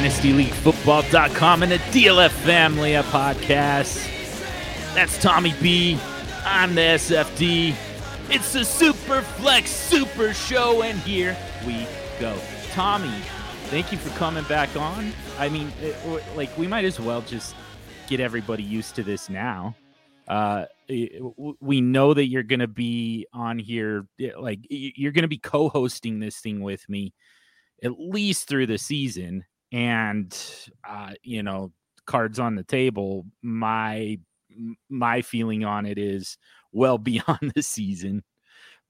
DynastyLeagueFootball.com and the DLF Family of podcasts. That's Tommy B. I'm the SFD. It's the Super Flex Super Show, and here we go. Tommy, thank you for coming back on. I mean, it, like, we might as well just get everybody used to this now. Uh, we know that you're going to be on here, like, you're going to be co hosting this thing with me at least through the season and uh, you know cards on the table my my feeling on it is well beyond the season.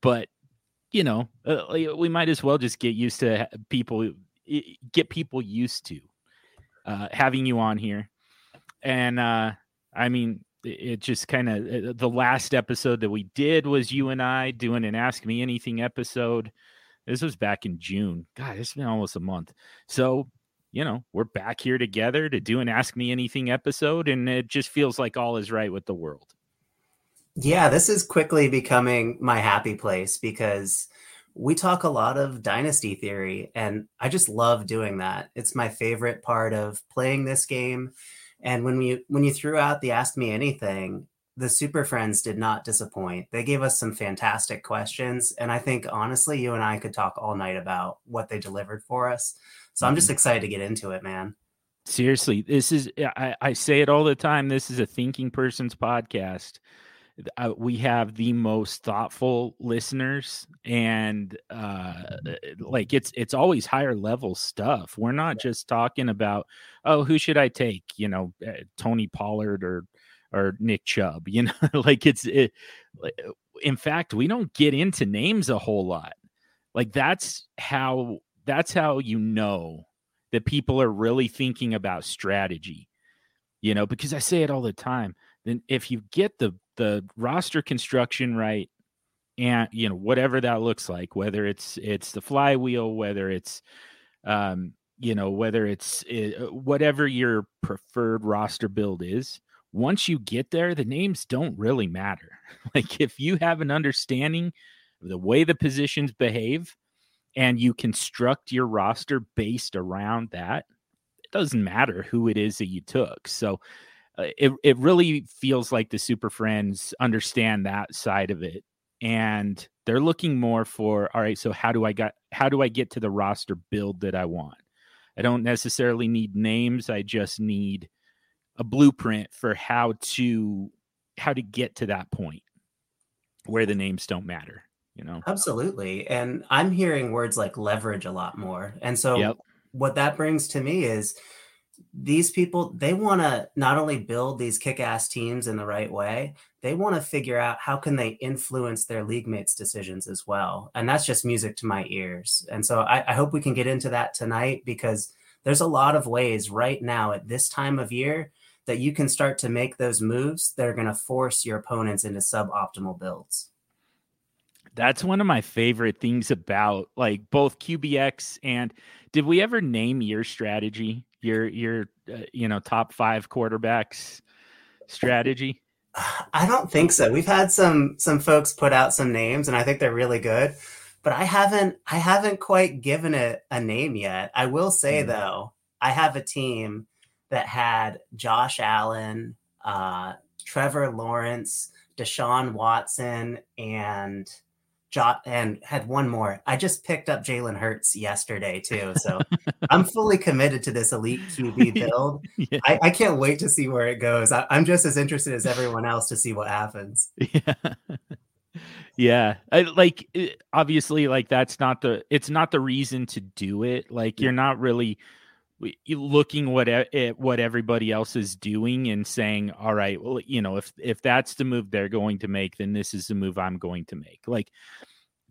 But you know uh, we might as well just get used to people get people used to uh, having you on here. And uh, i mean it just kind of uh, the last episode that we did was you and i doing an ask me anything episode. This was back in june. God it's been almost a month. So you know, we're back here together to do an Ask Me Anything episode, and it just feels like all is right with the world. Yeah, this is quickly becoming my happy place because we talk a lot of dynasty theory, and I just love doing that. It's my favorite part of playing this game. And when you when you threw out the Ask Me Anything, the Super Friends did not disappoint. They gave us some fantastic questions, and I think honestly, you and I could talk all night about what they delivered for us. So I'm just mm-hmm. excited to get into it, man. Seriously, this is, I, I say it all the time. This is a thinking person's podcast. Uh, we have the most thoughtful listeners and uh like it's it's always higher level stuff we're not just talking about oh who should i take you know uh, tony pollard or or nick chubb you know like it's it, in fact we don't get into names a whole lot like that's how that's how you know that people are really thinking about strategy. You know, because I say it all the time. Then if you get the the roster construction right and you know whatever that looks like whether it's it's the flywheel whether it's um you know whether it's it, eh, whatever your preferred roster build is once you get there the names don't really matter like if you have an understanding of the way the positions behave and you construct your roster based around that, it doesn't matter who it is that you took. So uh, it it really feels like the Super Friends understand that side of it, and they're looking more for all right. So how do I get how do I get to the roster build that I want? I don't necessarily need names. I just need a blueprint for how to how to get to that point where the names don't matter you know absolutely and i'm hearing words like leverage a lot more and so yep. what that brings to me is these people they want to not only build these kick-ass teams in the right way they want to figure out how can they influence their league mates decisions as well and that's just music to my ears and so I, I hope we can get into that tonight because there's a lot of ways right now at this time of year that you can start to make those moves that are going to force your opponents into suboptimal builds that's one of my favorite things about like both QBX and did we ever name your strategy, your your uh, you know top 5 quarterbacks strategy? I don't think so. We've had some some folks put out some names and I think they're really good, but I haven't I haven't quite given it a name yet. I will say mm. though, I have a team that had Josh Allen, uh, Trevor Lawrence, Deshaun Watson, and Jot and had one more. I just picked up Jalen Hurts yesterday too, so I'm fully committed to this elite QB build. yeah. I, I, can't wait to see where it goes. I, am just as interested as everyone else to see what happens. Yeah, yeah. I, like eh, obviously, like that's not the. It's not the reason to do it. Like you're not really looking what at what everybody else is doing and saying all right well you know if if that's the move they're going to make then this is the move i'm going to make. Like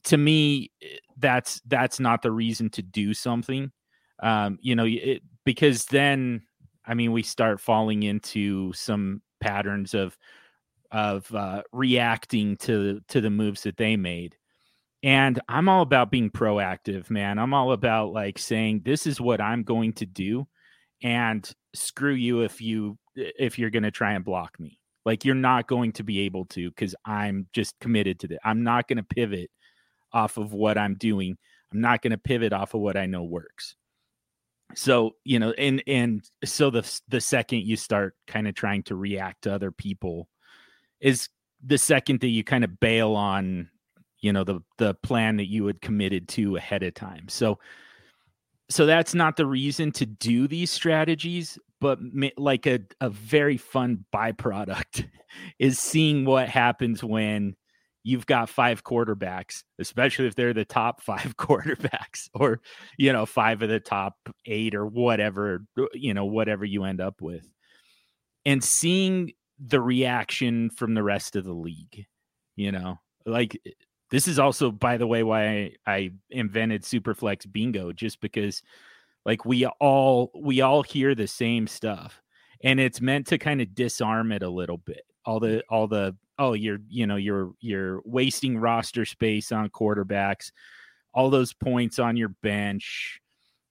to me eh, that's that's not the reason to do something. Um you know it, because then i mean we start falling into some patterns of of uh reacting to to the moves that they made and I'm all about being proactive, man. I'm all about like saying this is what I'm going to do and screw you if you if you're going to try and block me. Like you're not going to be able to cuz I'm just committed to it. I'm not going to pivot off of what I'm doing. I'm not going to pivot off of what I know works. so you know and and so the the second you start kind of trying to react to other people is the second that you kind of bail on you know the the plan that you had committed to ahead of time so so that's not the reason to do these strategies but like a, a very fun byproduct is seeing what happens when you've got five quarterbacks, especially if they're the top five quarterbacks or, you know, five of the top eight or whatever, you know, whatever you end up with. And seeing the reaction from the rest of the league, you know, like this is also, by the way, why I, I invented Superflex Bingo, just because like we all we all hear the same stuff and it's meant to kind of disarm it a little bit. All mm. the all the oh you're you know you're you're wasting roster space on quarterbacks all those points on your bench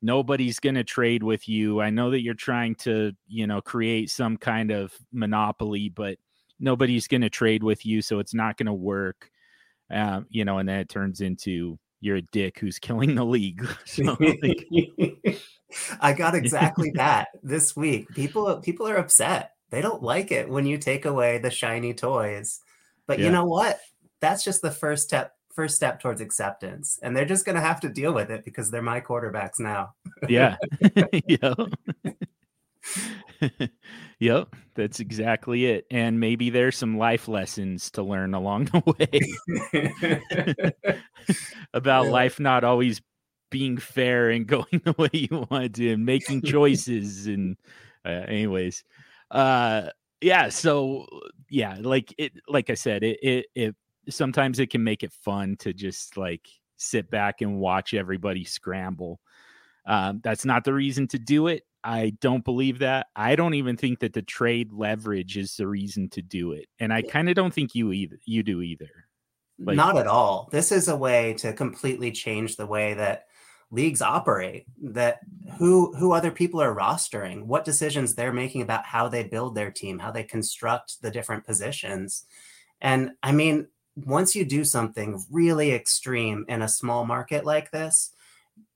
nobody's going to trade with you. I know that you're trying to you know create some kind of monopoly but nobody's going to trade with you so it's not going to work um, you know and then it turns into you're a dick who's killing the league so, like... i got exactly that this week people people are upset they don't like it when you take away the shiny toys. But yeah. you know what? That's just the first step first step towards acceptance. And they're just going to have to deal with it because they're my quarterbacks now. yeah. yep. yep, that's exactly it. And maybe there's some life lessons to learn along the way about yeah. life not always being fair and going the way you want to and making choices and uh, anyways uh yeah so yeah like it like i said it, it it sometimes it can make it fun to just like sit back and watch everybody scramble um that's not the reason to do it. I don't believe that. I don't even think that the trade leverage is the reason to do it and i kind of don't think you either you do either. Like, not at all. This is a way to completely change the way that leagues operate that who who other people are rostering what decisions they're making about how they build their team how they construct the different positions. And i mean once you do something really extreme in a small market like this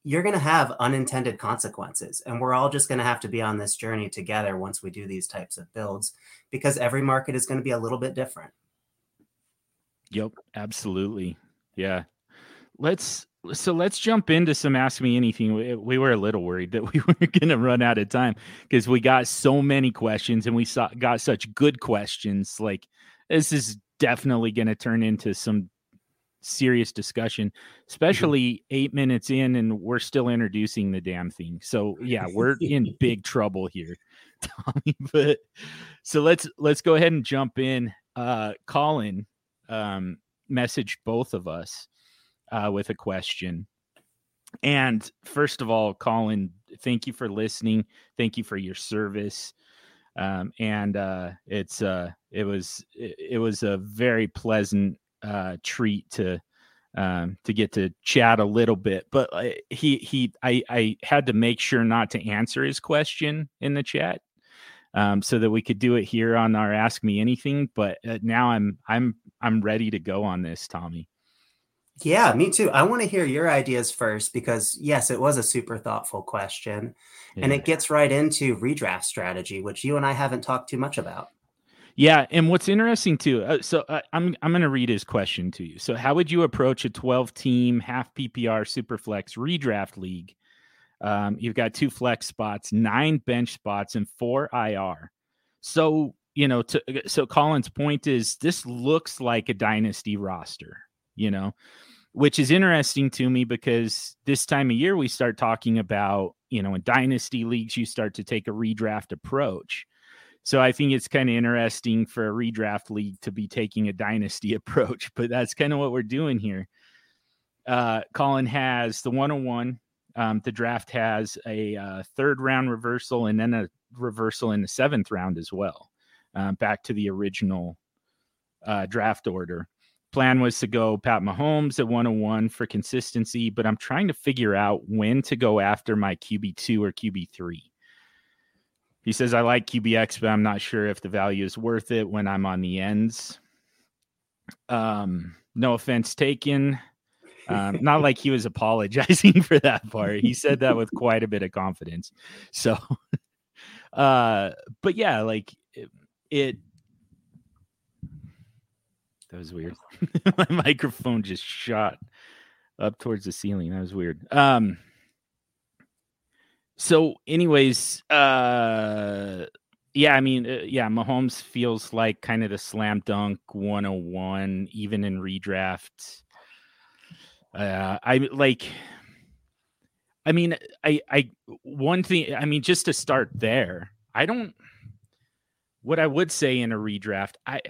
you're going to have unintended consequences and we're all just going to have to be on this journey together once we do these types of builds because every market is going to be a little bit different. Yep absolutely. Yeah. Let's so let's jump into some ask me anything. We, we were a little worried that we were going to run out of time because we got so many questions and we saw got such good questions like this is definitely going to turn into some serious discussion mm-hmm. especially eight minutes in and we're still introducing the damn thing so yeah we're in big trouble here tommy but so let's let's go ahead and jump in uh colin um messaged both of us uh, with a question. And first of all, Colin, thank you for listening. Thank you for your service. Um, and uh, it's uh, it was it, it, was a very pleasant uh, treat to um, to get to chat a little bit. But uh, he he I I had to make sure not to answer his question in the chat. Um, so that we could do it here on our Ask Me Anything, but uh, now I'm I'm I'm ready to go on this, Tommy. Yeah, me too. I want to hear your ideas first because, yes, it was a super thoughtful question. Yeah. And it gets right into redraft strategy, which you and I haven't talked too much about. Yeah, and what's interesting too. Uh, so uh, I'm I'm going to read his question to you. So, how would you approach a 12 team half PPR superflex redraft league? Um, you've got two flex spots, nine bench spots, and four IR. So you know, to, so Colin's point is this looks like a dynasty roster. You know, which is interesting to me because this time of year we start talking about, you know, in dynasty leagues, you start to take a redraft approach. So I think it's kind of interesting for a redraft league to be taking a dynasty approach, but that's kind of what we're doing here. Uh, Colin has the 101. Um, the draft has a uh, third round reversal and then a reversal in the seventh round as well, uh, back to the original uh, draft order plan was to go Pat Mahomes at 101 for consistency, but I'm trying to figure out when to go after my QB2 or QB3. He says, I like QBX, but I'm not sure if the value is worth it when I'm on the ends. Um, no offense taken. Um, not like he was apologizing for that part. He said that with quite a bit of confidence. So, uh, but yeah, like it, it that was weird. My microphone just shot up towards the ceiling. That was weird. Um, so, anyways, uh, yeah, I mean, uh, yeah, Mahomes feels like kind of the slam dunk 101, even in redraft. Uh, I like, I mean, I, I, one thing, I mean, just to start there, I don't, what I would say in a redraft, I,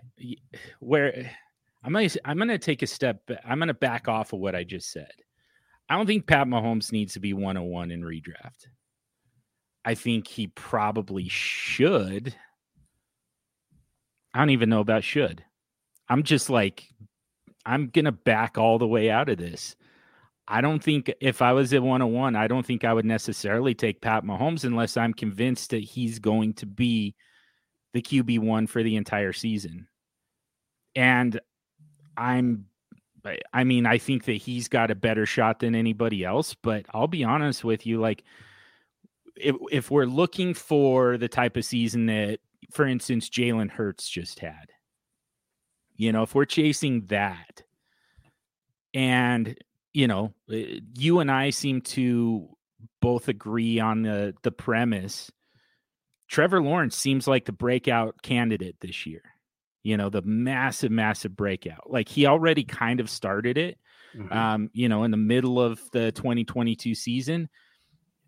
where I'm gonna, I'm gonna take a step, I'm gonna back off of what I just said. I don't think Pat Mahomes needs to be 101 in redraft. I think he probably should. I don't even know about should. I'm just like, I'm going to back all the way out of this. I don't think if I was at 101, I don't think I would necessarily take Pat Mahomes unless I'm convinced that he's going to be the QB1 for the entire season. And I'm, I mean, I think that he's got a better shot than anybody else, but I'll be honest with you, like, if, if we're looking for the type of season that, for instance, Jalen Hurts just had, you know, if we're chasing that, and you know, eh, you and I seem to both agree on the the premise. Trevor Lawrence seems like the breakout candidate this year. You know, the massive, massive breakout. Like he already kind of started it. Mm-hmm. Um, you know, in the middle of the 2022 season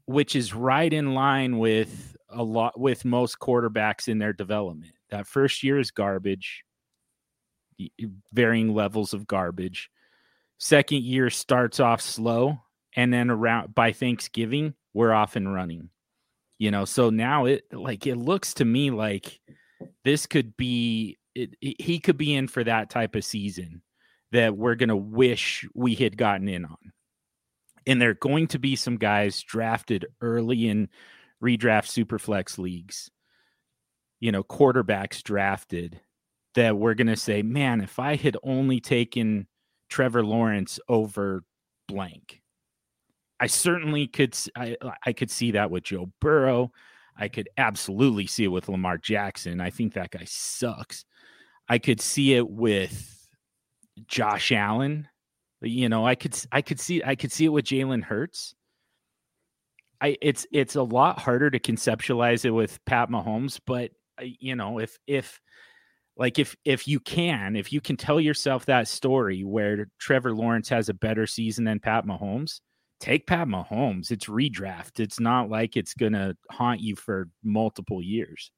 which is right in line with a lot with most quarterbacks in their development. That first year is garbage, varying levels of garbage. Second year starts off slow, and then around by Thanksgiving, we're off and running. You know, so now it like it looks to me like this could be it, it, he could be in for that type of season that we're gonna wish we had gotten in on and there are going to be some guys drafted early in redraft superflex leagues, you know, quarterbacks drafted that we're going to say, man, if I had only taken Trevor Lawrence over blank, I certainly could. I, uh, I could see that with Joe Burrow. I could absolutely see it with Lamar Jackson. I think that guy sucks. I could see it with Josh Allen. You know, I could I could see I could see it with Jalen Hurts. I it's it's a lot harder to conceptualize it with Pat Mahomes, but uh, you know, if if like if if you can, if you can tell yourself that story where Trevor Lawrence has a better season than Pat Mahomes, take Pat Mahomes. It's redraft. It's not like it's gonna haunt you for multiple years.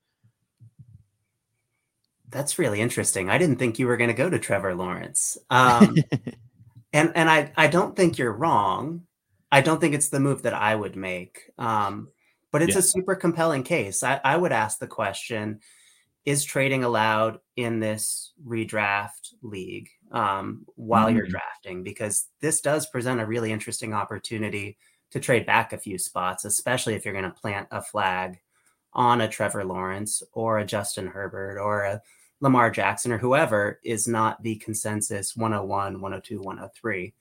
That's really interesting. I didn't think you were going to go to Trevor Lawrence. Um, and and I I don't think you're wrong. I don't think it's the move that I would make. Um, but it's yeah. a super compelling case. I, I would ask the question: Is trading allowed in this redraft league um, while mm-hmm. you're drafting? Because this does present a really interesting opportunity to trade back a few spots, especially if you're going to plant a flag on a Trevor Lawrence or a Justin Herbert or a Lamar Jackson or whoever is not the consensus 101, 102, 103.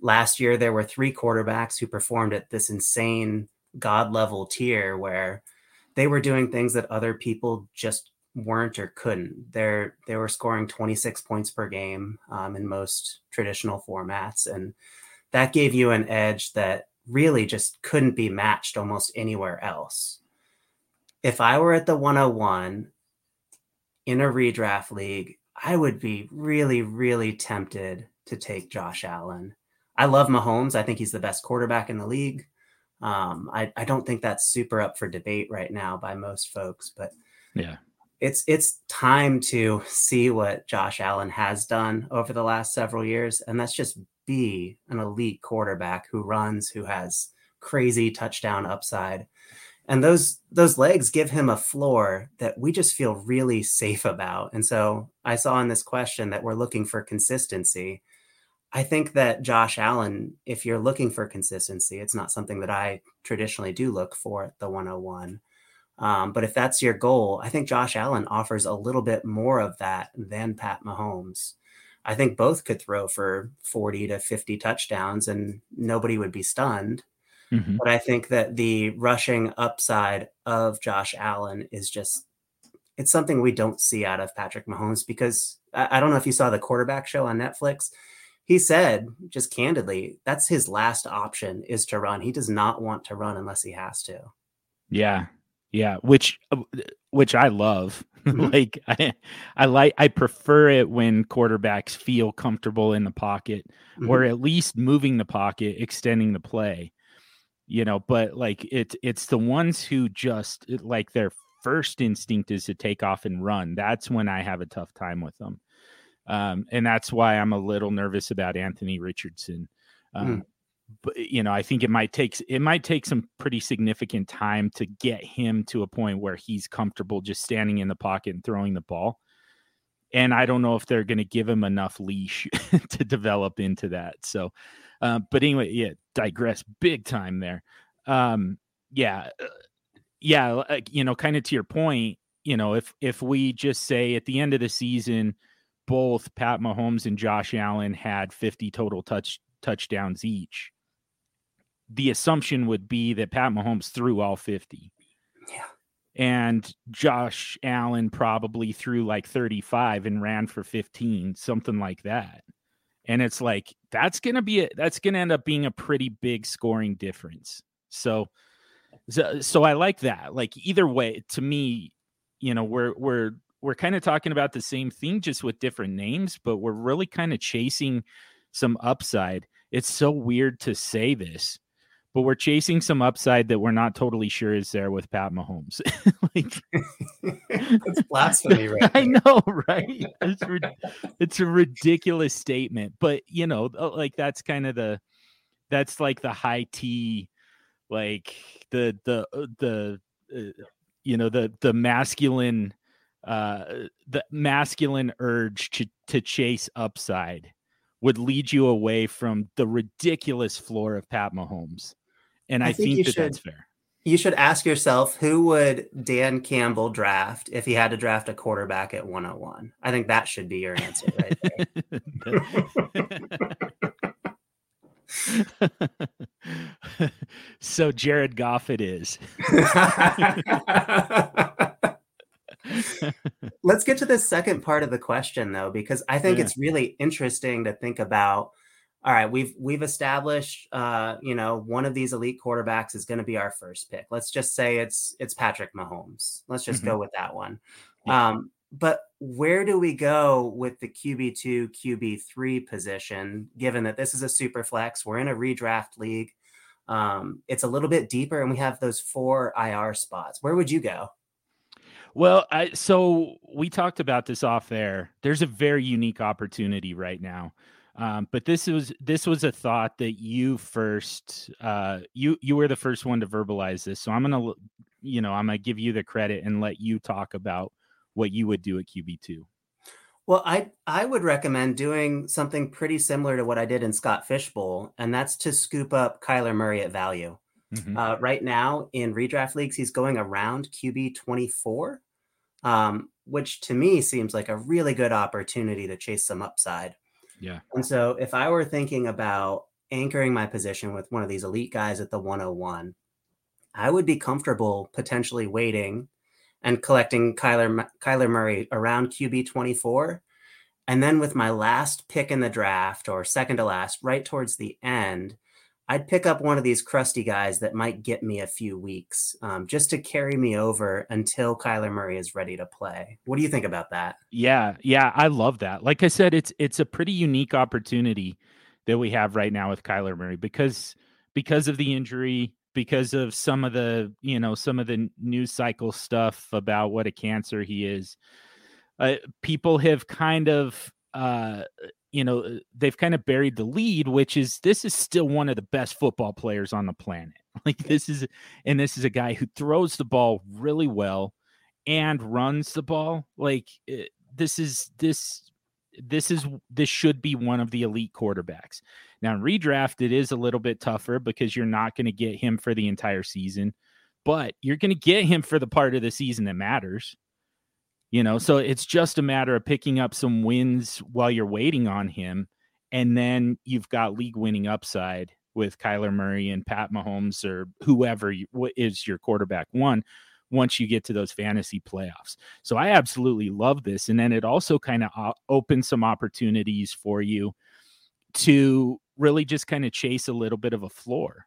Last year, there were three quarterbacks who performed at this insane God level tier where they were doing things that other people just weren't or couldn't. They're, they were scoring 26 points per game um, in most traditional formats. And that gave you an edge that really just couldn't be matched almost anywhere else. If I were at the 101, in a redraft league, I would be really, really tempted to take Josh Allen. I love Mahomes. I think he's the best quarterback in the league. Um, I, I don't think that's super up for debate right now by most folks, but yeah, it's it's time to see what Josh Allen has done over the last several years, and that's just be an elite quarterback who runs, who has crazy touchdown upside, and those those legs give him a floor that we just feel really safe about. And so i saw in this question that we're looking for consistency. I think that josh allen if you're looking for consistency it's not something that i traditionally do look for at the 101 um, but if that's your goal i think josh allen offers a little bit more of that than pat mahomes. I think both could throw for 40 to 50 touchdowns and nobody would be stunned. Mm-hmm. But I think that the rushing upside of Josh Allen is just it's something we don't see out of Patrick Mahomes because I, I don't know if you saw the quarterback show on Netflix. He said just candidly, that's his last option is to run. He does not want to run unless he has to. Yeah. Yeah, which uh, which I love. Mm-hmm. like I I like I prefer it when quarterbacks feel comfortable in the pocket mm-hmm. or at least moving the pocket, extending the play. You know, but like it's it's the ones who just like their first instinct is to take off and run. That's when I have a tough time with them. Um, and that's why I'm a little nervous about Anthony Richardson. Um, mm but you know, I think it might take it might take some pretty significant time to get him to a point where he's comfortable just standing in the pocket and throwing the ball. And I don't know if they're going to give him enough leash to develop into that. So, uh, but anyway, yeah, digress big time there. Um, yeah, uh, yeah, you know, kind of to your point, you know, if if we just say at the end of the season, both Pat Mahomes and Josh Allen had 50 total touch touchdowns each the assumption would be that Pat Mahomes threw all 50. Yeah. And Josh Allen probably threw like 35 and ran for 15, something like that. And it's like that's to be a, that's to end up being a pretty big scoring difference. So, so so I like that. Like either way to me, you know, we're we're we're kind of talking about the same thing just with different names, but we're really kind of chasing some upside. It's so weird to say this, but we're chasing some upside that we're not totally sure is there with Pat Mahomes. like, it's blasphemy, right? I know, right? It's, it's a ridiculous statement, but you know, uh, like that's kind of the that's like the high tea, like the the uh, the uh, you know the the masculine uh the masculine urge to to chase upside would lead you away from the ridiculous floor of Pat Mahomes. And I, I think, think that should, that's fair. You should ask yourself who would Dan Campbell draft if he had to draft a quarterback at 101? I think that should be your answer right there. so Jared Goff it is. Let's get to the second part of the question though, because I think yeah. it's really interesting to think about all right, we've we've established uh, you know, one of these elite quarterbacks is going to be our first pick. Let's just say it's it's Patrick Mahomes. Let's just mm-hmm. go with that one. Yeah. Um, but where do we go with the QB2, QB3 position, given that this is a super flex? We're in a redraft league. Um, it's a little bit deeper, and we have those four IR spots. Where would you go? Well, I, so we talked about this off there. There's a very unique opportunity right now um, but this was this was a thought that you first uh, you you were the first one to verbalize this. So I'm gonna you know I'm gonna give you the credit and let you talk about what you would do at QB two. Well, I I would recommend doing something pretty similar to what I did in Scott Fish Bowl, and that's to scoop up Kyler Murray at value. Mm-hmm. Uh, right now in redraft leagues, he's going around QB twenty four, um, which to me seems like a really good opportunity to chase some upside. Yeah. And so if I were thinking about anchoring my position with one of these elite guys at the 101, I would be comfortable potentially waiting and collecting Kyler Kyler Murray around QB 24. And then with my last pick in the draft or second to last, right towards the end, I'd pick up one of these crusty guys that might get me a few weeks um, just to carry me over until Kyler Murray is ready to play. What do you think about that? Yeah, yeah, I love that. Like I said, it's it's a pretty unique opportunity that we have right now with Kyler Murray because because of the injury, because of some of the you know some of the news cycle stuff about what a cancer he is. Uh, people have kind of uh, you know, uh, they've kind of buried the lead, which is this is still one of the best football players on the planet. Like this is, and this is a guy who throws the ball really well and runs the ball. Like eh, this is this this is this should be one of the elite quarterbacks. Now in redraft, it is a little bit tougher because you're not going to get him for the entire season, but you're going to get him for the part of the season that matters You know, so it's just a matter of picking up some wins while you're waiting on him. And then you've got league winning upside with Kyler Murray and Pat Mahomes or whoever is your quarterback one once you get to those fantasy playoffs. So I absolutely love this. And then it also kind of uh, opens some opportunities for you to really just kind of chase a little bit of a floor.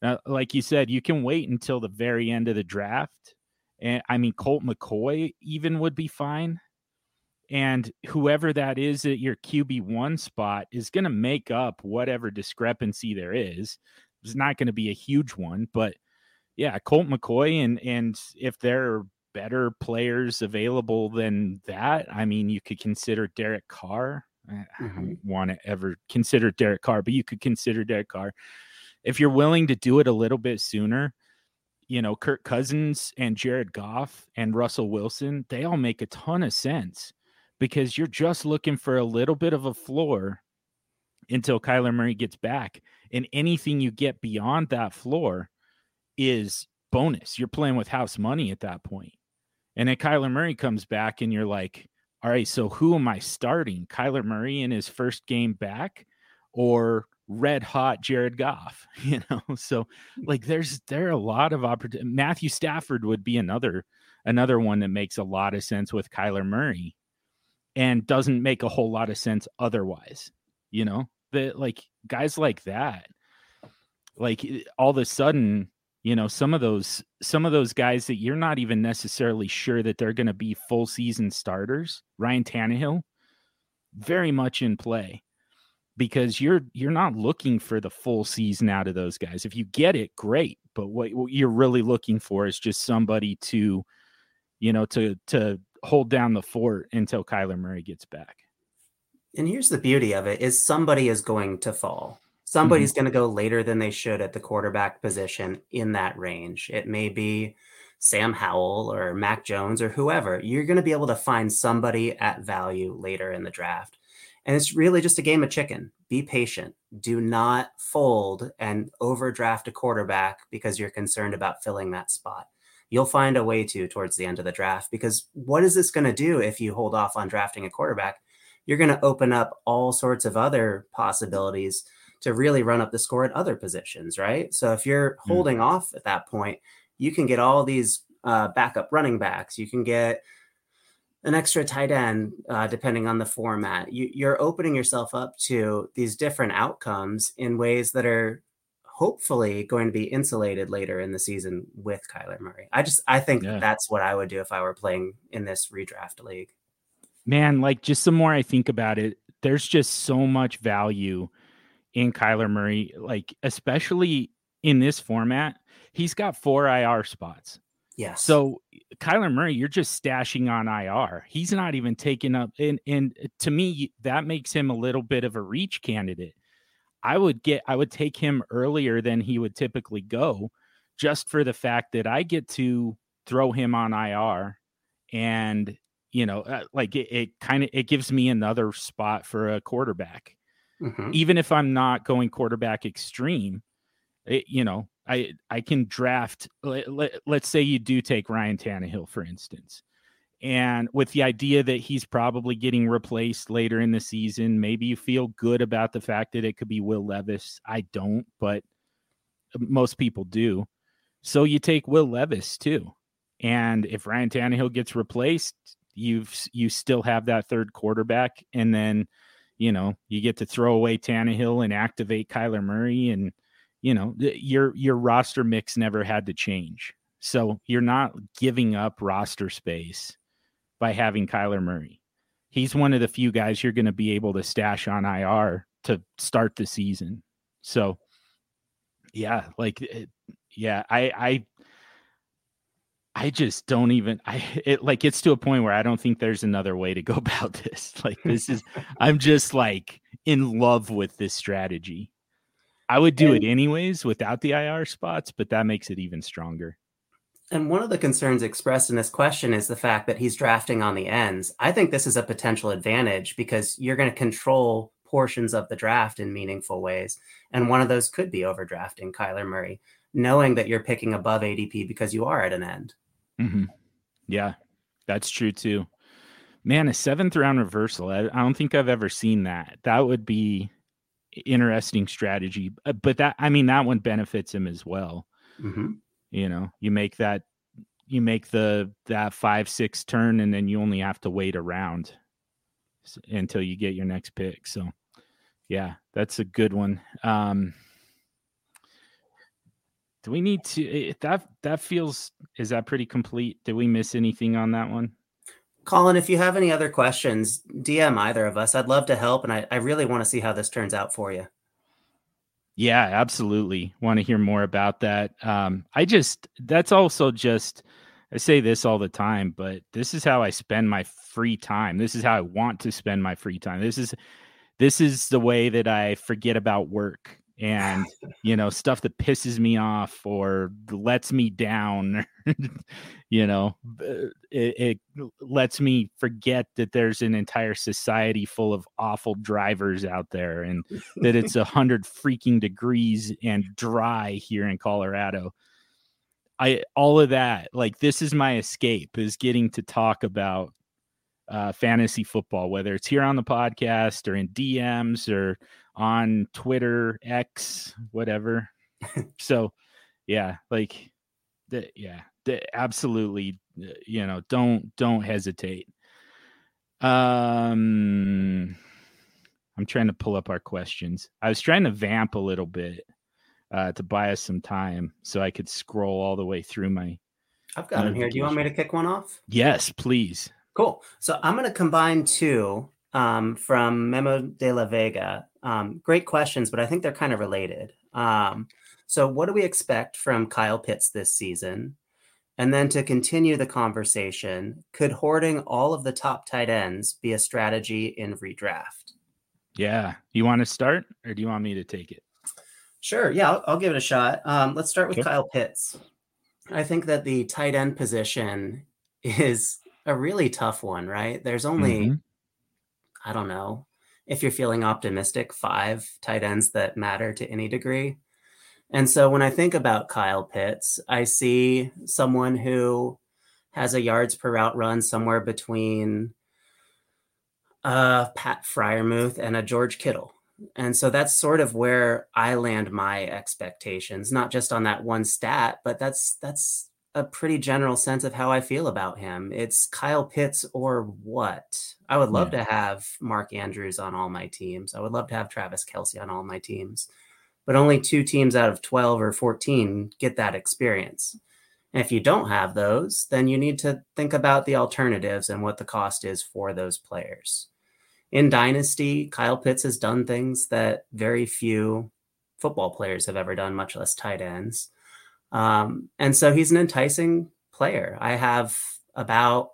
Uh, like you said, you can wait until the very end of the draft. And I mean, Colt McCoy even would be fine. And whoever that is at your QB1 spot is going to make up whatever discrepancy there is. It's not going to be a huge one, but yeah, Colt McCoy and and if there are better players available than that, I mean, you could consider Derek Carr. I mm-hmm. don't want to ever consider Derek Carr, but you could consider Derek Carr if you're willing to do it a little bit sooner. You know, Kirk Cousins and Jared Goff and Russell Wilson, they all make a ton of sense because you're just looking for a little bit of a floor until Kyler Murray gets back. And anything you get beyond that floor is bonus. You're playing with house money at that point. And then Kyler Murray comes back and you're like, all right, so who am I starting? Kyler Murray in his first game back or red hot Jared Goff? You know, so hmm. like there's there are a lot of opportunity. Matthew Stafford would be another another one that makes a lot of sense with Kyler Murray and doesn't make a whole lot of sense otherwise. You know, that like guys like that, like eh, all of a sudden you know some of those some of those guys that you're not even necessarily sure that they're going to be full season starters Ryan Tannehill very much in play because you're you're not looking for the full season out of those guys if you get it great but what, what you're really looking for is just somebody to you know to to hold down the fort until Kyler Murray gets back and here's the beauty of it is somebody is going to fall somebody's mm-hmm. going to go later than they should at the quarterback position in that range. It may be Sam Howell or Mac Jones or whoever. You're going to be able to find somebody at value later in the draft. And it's really just a game of chicken. Be patient. Do not fold and overdraft a quarterback because you're concerned about filling that spot. You'll find a way to towards the end of the draft because what is this going to do if you hold off on drafting a quarterback? You're going to open up all sorts of other possibilities to really run up the score at other positions, right? So if you're mm. holding mm. off at that point, you can get all these uh, backup running backs. You can get an extra tight end, uh, depending on the format. You, you're opening yourself up to these different outcomes in ways that are hopefully going to be insulated later in the season with Kyler Murray. I just I think yeah. that's what I would do if I were playing in this redraft league. Man, like just the more I think about it, there's just so much value in Kyler Murray, like especially in this format, he's got four IR spots. Yes. So Kyler Murray, you're just stashing on IR. He's not even taking up and and to me that makes him a little bit of a reach candidate. I would get I would take him earlier than he would typically go just for the fact that I get to throw him on IR and you know uh, like it, it kind of it gives me another spot for a quarterback mm-hmm. even if I'm not going quarterback extreme, it, you know, I I can draft. Let, let, let's say you do take Ryan Tannehill, for instance, and with the idea that he's probably getting replaced later in the season, maybe you feel good about the fact that it could be Will Levis. I don't, but most people do. So you take Will Levis too. And if Ryan Tannehill gets replaced, you've you still have that third quarterback, and then you know, you get to throw away Tannehill and activate Kyler Murray, and you know, your your roster mix never had to change. So you're not giving up roster space by having Kyler Murray. He's one of the few guys you're going to be able to stash on IR to start the season. So, yeah, like, yeah, I, I I just don't even I it like it's to a point where I don't think there's another way to go about this. Like this is I'm just like in love with this strategy. I would do and, it anyways without the IR spots, but that makes it even stronger. And one of the concerns expressed in this question is the fact that he's drafting on the ends. I think this is a potential advantage because you're going to control portions of the draft in meaningful ways. And one of those could be overdrafting Kyler Murray, knowing that you're picking above ADP because you are at an end. Mm-hmm. Yeah, that's true too. Man, a seventh round reversal. I, I don't think I've ever seen that. That would be interesting strategy. Uh, but that I mean that one benefits him as well. Mm-hmm. You know, you make that you make the that five six turn and then you only have to wait around until you get your next pick. So yeah, that's a good one. Um do we need to eh, that that feels is that pretty complete? Did we miss anything on that one? Colin, if you have any other questions, DM either of us. I'd love to help, and I, I really want to see how this turns out for you. Yeah, absolutely. Want to hear more about that. Um, I just, that's also just, I say this all the time, but this is how I spend my free time. This is how I want to spend my free time. This is, this is the way that I forget about work and you know stuff that pisses me off or lets me down you know it, it, lets me forget that there's an entire society full of awful drivers out there and that it's a hundred freaking degrees and dry here in colorado. I all of that like this is my escape is getting to talk about uh, fantasy football whether it's here on the podcast or in dms or on Twitter, X, whatever. so, yeah, like, the, yeah, the, absolutely. Uh, you know, don't don't hesitate. Um, I'm trying to pull up our questions. I was trying to vamp a little bit uh, to buy us some time so I could scroll all the way through my. I've got them here. Do you want me to kick one off? Yes, please. Cool. So I'm going to combine two um, from Memo de la Vega. Um, great questions, but I think they're kind of related. Um, so, what do we expect from Kyle Pitts this season? And then to continue the conversation, could hoarding all of the top tight ends be a strategy in redraft? Yeah. You want to start or do you want me to take it? Sure. Yeah, I'll, I'll give it a shot. Um, let's start with okay. Kyle Pitts. I think that the tight end position is a really tough one, right? There's only mm-hmm. I don't know, if you're feeling optimistic, five tight ends that matter to any degree. And so when I think about Kyle Pitts, I see someone who has a yards per route run somewhere between uh, Pat Freiermuth and a George Kittle. And so that's sort of where I land my expectations, not just on that one stat, but that's that's a pretty general sense of how I feel about him. It's Kyle Pitts or what? I would love yeah. to have Mark Andrews on all my teams. I would love to have Travis Kelce on all my teams. But only two teams out of 12 or 14 get that experience. And if you don't have those, then you need to think about the alternatives and what the cost is for those players. In Dynasty, Kyle Pitts has done things that very few football players have ever done, much less tight ends. Um, and so he's an enticing player. I have about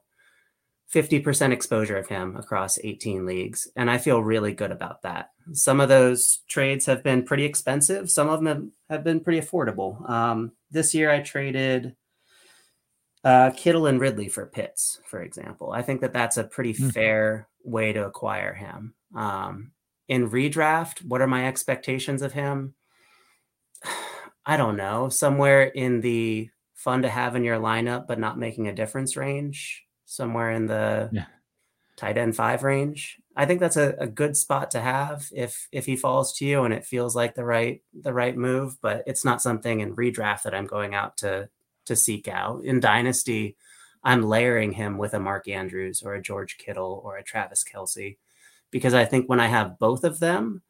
50% exposure of him across 18 leagues, and I feel really good about that. Some of those trades have been pretty expensive, some of them have been pretty affordable. Um, this year, I traded uh, Kittle and Ridley for Pitts, for example. I think that that's a pretty mm-hmm. fair way to acquire him. Um, in redraft, what are my expectations of him? I don't know, somewhere in the fun to have in your lineup, but not making a difference range, somewhere in the yeah. tight end five range. I think that's a, a good spot to have if if he falls to you and it feels like the right the right move, but it's not something in redraft that I'm going out to to seek out. In Dynasty, I'm layering him with a Mark Andrews or a George Kittle or a Travis Kelce because I think when I have both of them,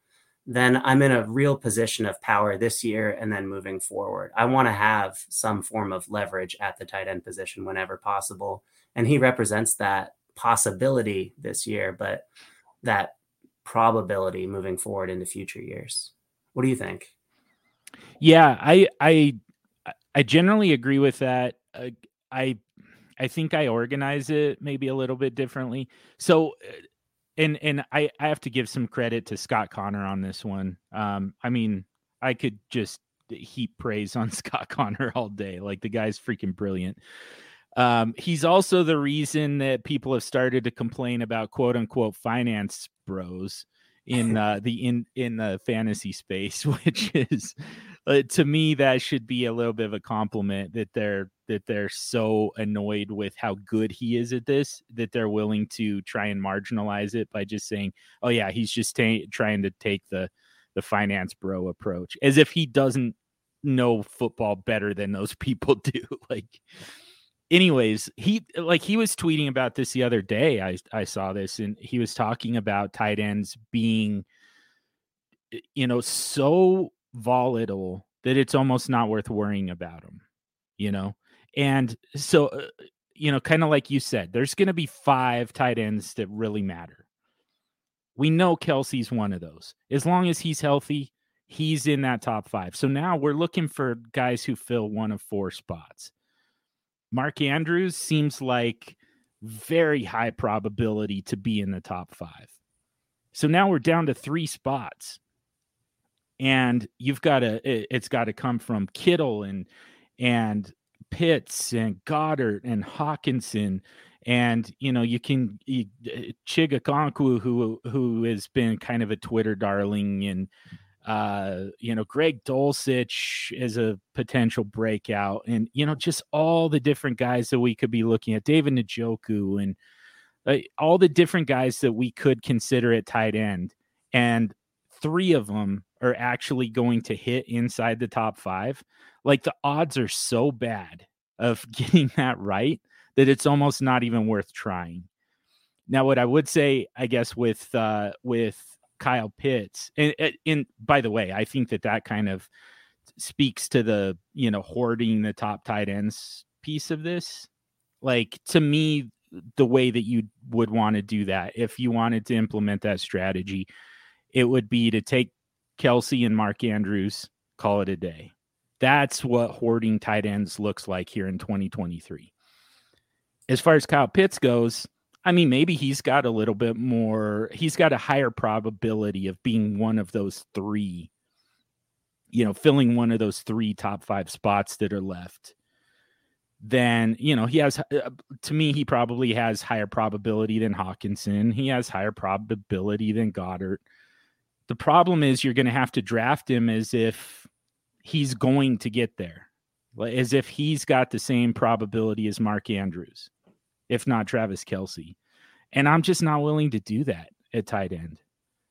then I'm in a real position of power this year and then moving forward. I want to have some form of leverage at the tight end position whenever possible. And he represents that possibility this year, but that probability moving forward into future years. What do you think? Yeah, I I I generally agree with that. Uh, I I think I organize it maybe a little bit differently. So uh, and and I I have to give some credit to Scott Connor on this one. Um, I mean, I could just heap praise on Scott Connor all day. Like the guy's freaking brilliant. Um, he's also the reason that people have started to complain about quote unquote finance bros in uh, the in in the fantasy space, which is uh, to me that should be a little bit of a compliment that they're that they're so annoyed with how good he is at this that they're willing to try and marginalize it by just saying oh yeah he's just trying to take the the finance bro approach as if he doesn't know football better than those people do like anyways he like he was tweeting about this the other day i i saw this and he was talking about tight ends being you know so volatile that it's almost not worth worrying about them, you know? And so, uh, you know, kind of like you said, there's going to be five tight ends that really matter. We know Kelce's one of those. As long as he's healthy, he's in that top five. So now we're looking for guys who fill one of four spots. Mark Andrews seems like very high probability to be in the top five. So now we're down to three spots and you've got to it, has got to come from Kittle and and Pitts and Goedert and Hockenson and you know you can you, uh, Chig who who has been kind of a Twitter darling and uh you know Greg Dulcich is a potential breakout and you know just all the different guys that we could be looking at David Njoku and uh, all the different guys that we could consider at tight end and three of them are actually going to hit inside the top five, like the odds are so bad of getting that right that it's almost not even worth trying. Now, what I would say, I guess, with uh, with Kyle Pitts, and, and by the way, I think that that kind of speaks to the you know hoarding the top tight ends piece of this. Like to me, the way that you would want to do that, if you wanted to implement that strategy, it would be to take Kelce and Mark Andrews, call it a day. That's what hoarding tight ends looks like here in 2023. As far as Kyle Pitts goes, I mean, maybe he's got a little bit more, he's got a higher probability of being one of those three, you know, filling one of those three top five spots that are left. Then, you know, he has, uh, to me, he probably has higher probability than Hockenson. He has higher probability than Goedert. The problem is you're going to have to draft him as if he's going to get there, as if he's got the same probability as Mark Andrews, if not Travis Kelce. And I'm just not willing to do that at tight end,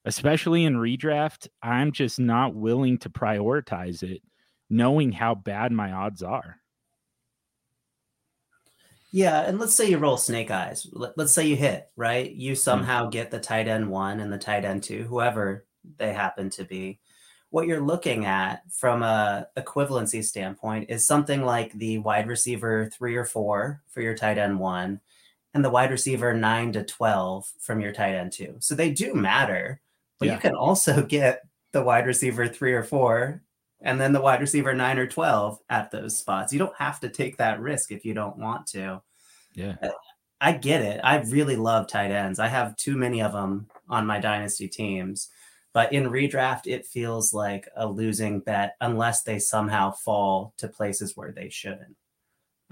especially in redraft. I'm just not willing to prioritize it, knowing how bad my odds are. Yeah, and let's say you roll snake eyes. Let's say you hit, right? You hmm. somehow mm-hmm. get the tight end one and the tight end two, whoever they happen to be. What you're looking at from a equivalency standpoint is something like the wide receiver three or four for your tight end one, and the wide receiver nine to twelve from your tight end two. So they do matter, but yeah. you can also get the wide receiver three or four and then the wide receiver nine or 12 at those spots. You don't have to take that risk if you don't want to. Yeah. Uh, I get it. I really love tight ends. I have too many of them on my dynasty teams. But in redraft, it feels like a losing bet unless they somehow fall to places where they shouldn't.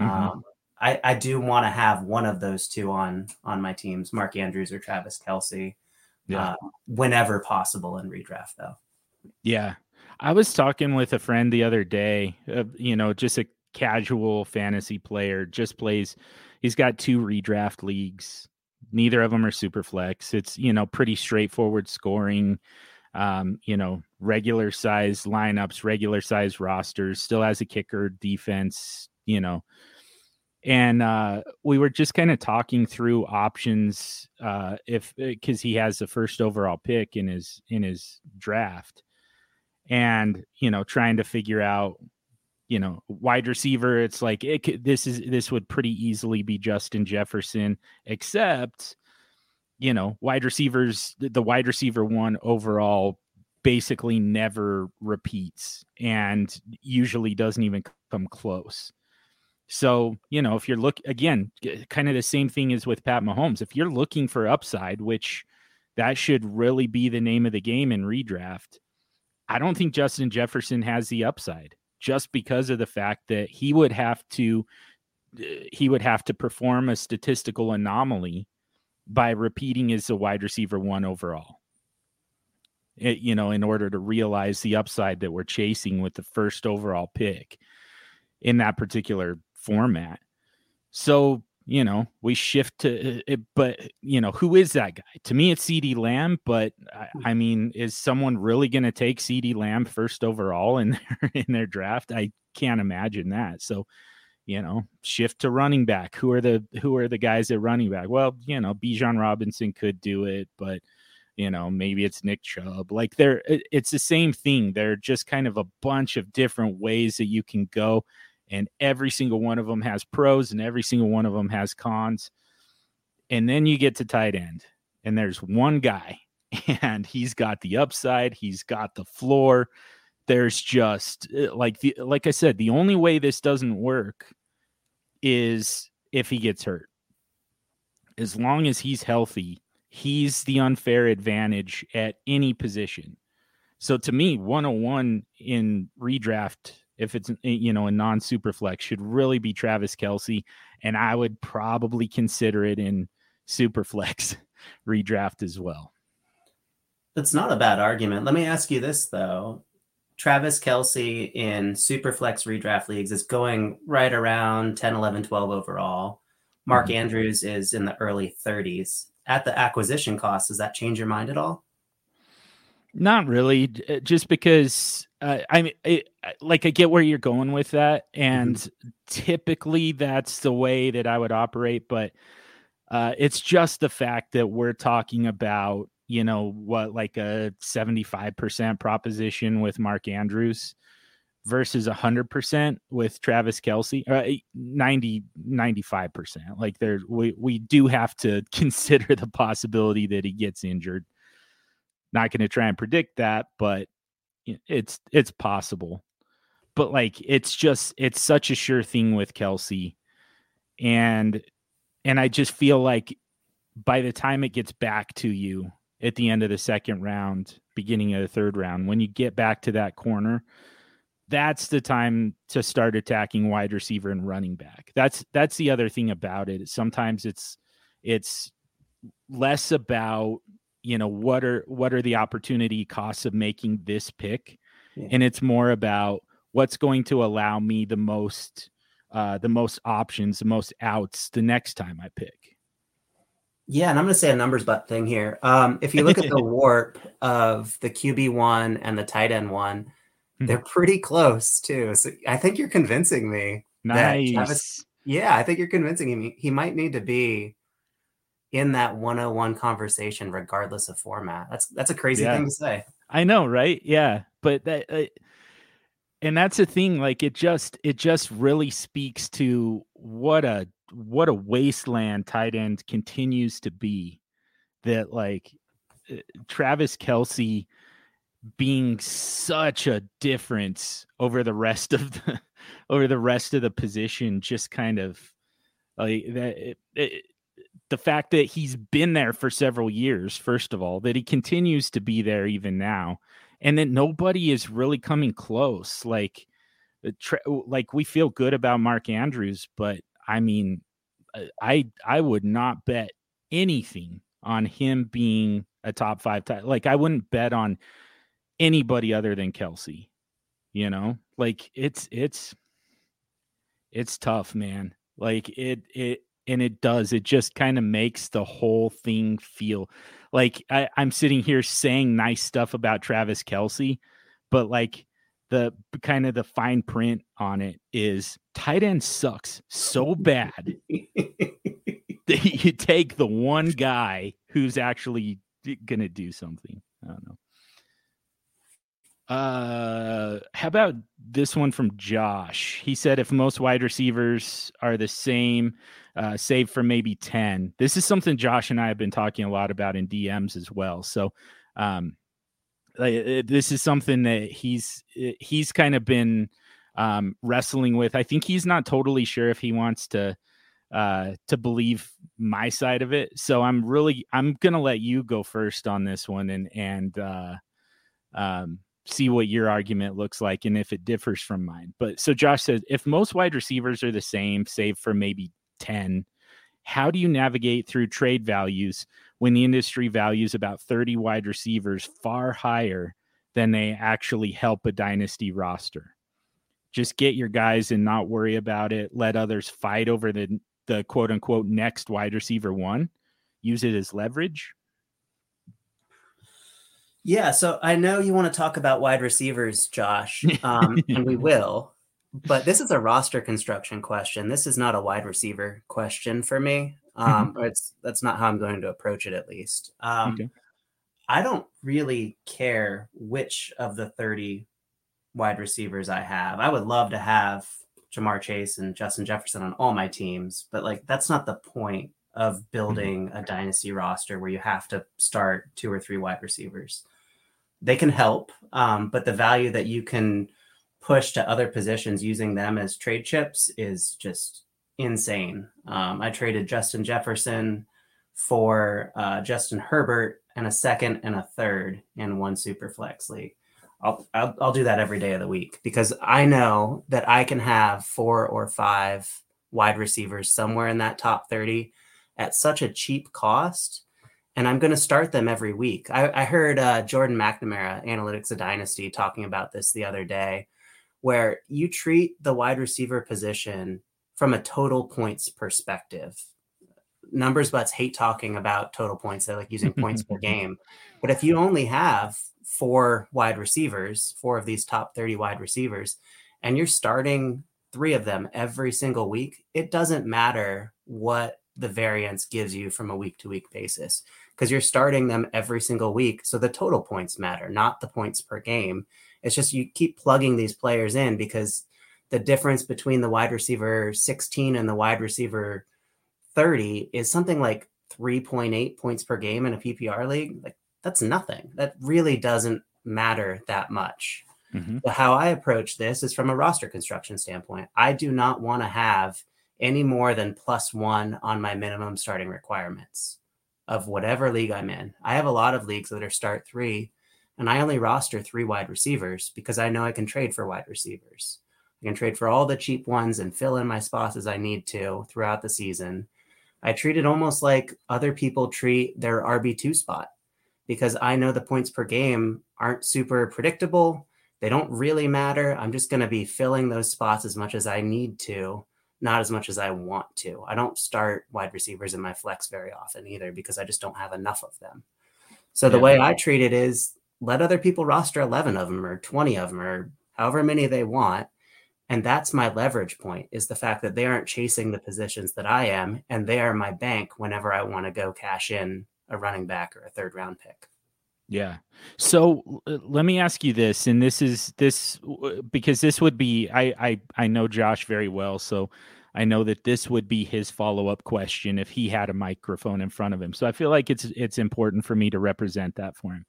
Mm-hmm. Um, I, I do want to have one of those two on on my teams, Mark Andrews or Travis Kelce, yeah. uh, whenever possible in redraft, though. Yeah, I was talking with a friend the other day. Uh, you know, just a casual fantasy player, just plays. He's got two redraft leagues. Neither of them are super flex. It's you know pretty straightforward scoring um, you know, regular size lineups, regular size rosters, still has a kicker, defense, you know. And uh, we were just kind of talking through options uh, if because uh, he has the first overall pick in his in his draft, and you know, trying to figure out you know wide receiver it's like it this is this would pretty easily be Justin Jefferson except you know, wide receivers, the wide receiver one overall basically never repeats and usually doesn't even come close. So, you know, if you're look again, kind of the same thing as with Pat Mahomes. If you're looking for upside, which that should really be the name of the game in redraft, I don't think Justin Jefferson has the upside just because of the fact that he would have to uh, he would have to perform a statistical anomaly by repeating as a wide receiver one overall. eh, you know, in order to realize the upside that we're chasing with the first overall pick in that particular format. So, you know, we shift to it, eh, eh, but you know, who is that guy? To me, it's CeeDee Lamb, but I, hmm. I mean, is someone really going to take CeeDee Lamb first overall in their in their draft? I can't imagine that. So, you know, shift to running back. Who are the who are the guys at running back? Well, you know, Bijan Robinson could do it, but you know, maybe it's Nick Chubb. Like they're it's the same thing. They're just kind of a bunch of different ways that you can go and every single one of them has pros and every single one of them has cons. And then you get to tight end, and there's one guy, and he's got the upside, he's got the floor. There's just eh, like the like I said, the only way this doesn't work is if he gets hurt. As long as he's healthy, he's the unfair advantage at any position. So to me, 101 in redraft if it's you know a non super flex should really be Travis Kelce, and I would probably consider it in super flex redraft as well. That's not a bad argument. Let me ask you this though. Travis Kelce in Superflex redraft leagues is going right around 10, 11, 12 overall. Mark mm-hmm. Andrews is in the early 30s. At the acquisition cost, does that change your mind at all? Not really, uh, just because uh, I mean, it, like I get where you're going with that, and mm-hmm. typically that's the way that I would operate. But uh, it's just the fact that we're talking about, you know, what like a 75% proposition with Mark Andrews versus 100% with Travis Kelce uh, 90, 95%. Like there, we, we do have to consider the possibility that he gets injured. Not going to try and predict that, but it's it's possible. But like it's just it's such a sure thing with Kelce And and I just feel like by the time it gets back to you at the end of the second round, beginning of the third round, when you get back to that corner, that's the time to start attacking wide receiver and running back. That's that's the other thing about it. Sometimes it's it's less about you know what are what are the opportunity costs of making this pick yeah. and it's more about what's going to allow me the most uh the most options the most outs the next time i pick yeah and i'm going to say a numbers but thing here. Um if you look at the warp of the qb one and the tight end one hmm. they're pretty close too. So i think you're convincing me nice Travis, yeah i think you're convincing me he might need to be in that 101 conversation regardless of format. That's that's a crazy yeah. thing to say. I know right? Yeah. But that uh, and that's the thing like it just it just really speaks to what a what a wasteland tight end continues to be that like uh, Travis Kelce being such a difference over the rest of the over the rest of the position just kind of like that it, it, the fact that he's been there for several years, first of all, that he continues to be there even now, and that nobody is really coming close. Like, like we feel good about Mark Andrews, but I mean, uh, I I would not bet anything on him being a top five. T- like, I wouldn't bet on anybody other than Kelce. You know, like it's it's it's tough, man. Like it it and it does it just kind of makes the whole thing feel like I, i'm sitting here saying nice stuff about travis Kelce, but like the kind of the fine print on it is tight end sucks so bad that you take the one guy who's actually gonna do something i don't know uh, how about this one from Josh? He said if most wide receivers are the same, uh, save for maybe 10. This is something Josh and I have been talking a lot about in DMs as well. So, um, this is something that he's he's kind of been um, wrestling with. I think he's not totally sure if he wants to uh, to believe my side of it. So I'm really I'm gonna let you go first on this one and and uh, um, see what your argument looks like and if it differs from mine. But so Josh says if most wide receivers are the same, save for maybe 10, How do you navigate through trade values when the industry values about 30 wide receivers far higher than they actually help a dynasty roster? Just get your guys and not worry about it. Let others fight over the the quote unquote next wide receiver one. Use it as leverage. Yeah, so I know you want to talk about wide receivers, Josh, um, and we will. But this is a roster construction question. This is not a wide receiver question for me. Um, mm-hmm. It's that's not how I'm going to approach it, at least. Um, okay. I don't really care which of the 30 wide receivers I have. I would love to have Ja'Marr Chase and Justin Jefferson on all my teams, but like that's not the point of mm-hmm. building a dynasty roster where you have to start two or three wide receivers. They can help, um, but the value that you can push to other positions using them as trade chips is just insane. Um, I traded Justin Jefferson for uh, Justin Herbert and a second and a third in one super flex league. I'll, I'll, I'll do that every day of the week because I know that I can have four or five wide receivers somewhere in that top 30 at such a cheap cost. And I'm going to start them every week. I, I heard uh, Jordan McNamara, Analytics of Dynasty, talking about this the other day, where you treat the wide receiver position from a total points perspective. Numbers butts hate talking about total points. They like using points per game. But if you only have four wide receivers, four of these top 30 wide receivers, and you're starting three of them every single week, it doesn't matter what the variance gives you from a week to week basis because you're starting them every single week. So the total points matter, not the points per game. It's just you keep plugging these players in because the difference between the wide receiver 16 and the wide receiver 30 is something like 3.8 points per game in a PPR league. Like that's nothing. That really doesn't matter that much. Mm-hmm. But how I approach this is from a roster construction standpoint. I do not want to have any more than plus one on my minimum starting requirements of whatever league I'm in. I have a lot of leagues that are start three, and I only roster three wide receivers because I know I can trade for wide receivers. I can trade for all the cheap ones and fill in my spots as I need to throughout the season. I treat it almost like other people treat their RB2 spot because I know the points per game aren't super predictable. They don't really matter. I'm just going to be filling those spots as much as I need to, not as much as I want to. I don't start wide receivers in my flex very often either because I just don't have enough of them. So the way I treat it is let other people roster 11 of them or 20 of them or however many they want. And that's my leverage point is the fact that they aren't chasing the positions that I am and they are my bank whenever I want to go cash in a running back or a third round pick. Yeah. So uh, let me ask you this, and this is this because this would be I I I know Josh very well, so I know that this would be his follow up question if he had a microphone in front of him. So I feel like it's it's important for me to represent that for him.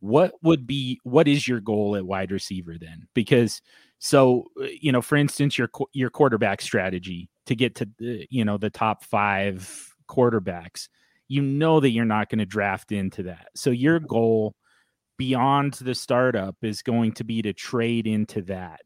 What would be what is your goal at wide receiver then? Because so uh, you know, for instance, your your quarterback strategy to get to the, you know the top five quarterbacks you know that you're not going to draft into that. So your mm-hmm. goal beyond the startup is going to be to trade into that.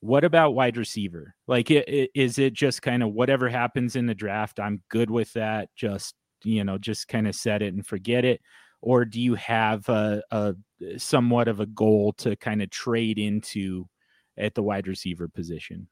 What about wide receiver? Like, it, it, is it just kind of whatever happens in the draft? I'm good with that. Just, you know, just kind of set it and forget it. Or do you have a, a somewhat of a goal to kind of trade into at the wide receiver position?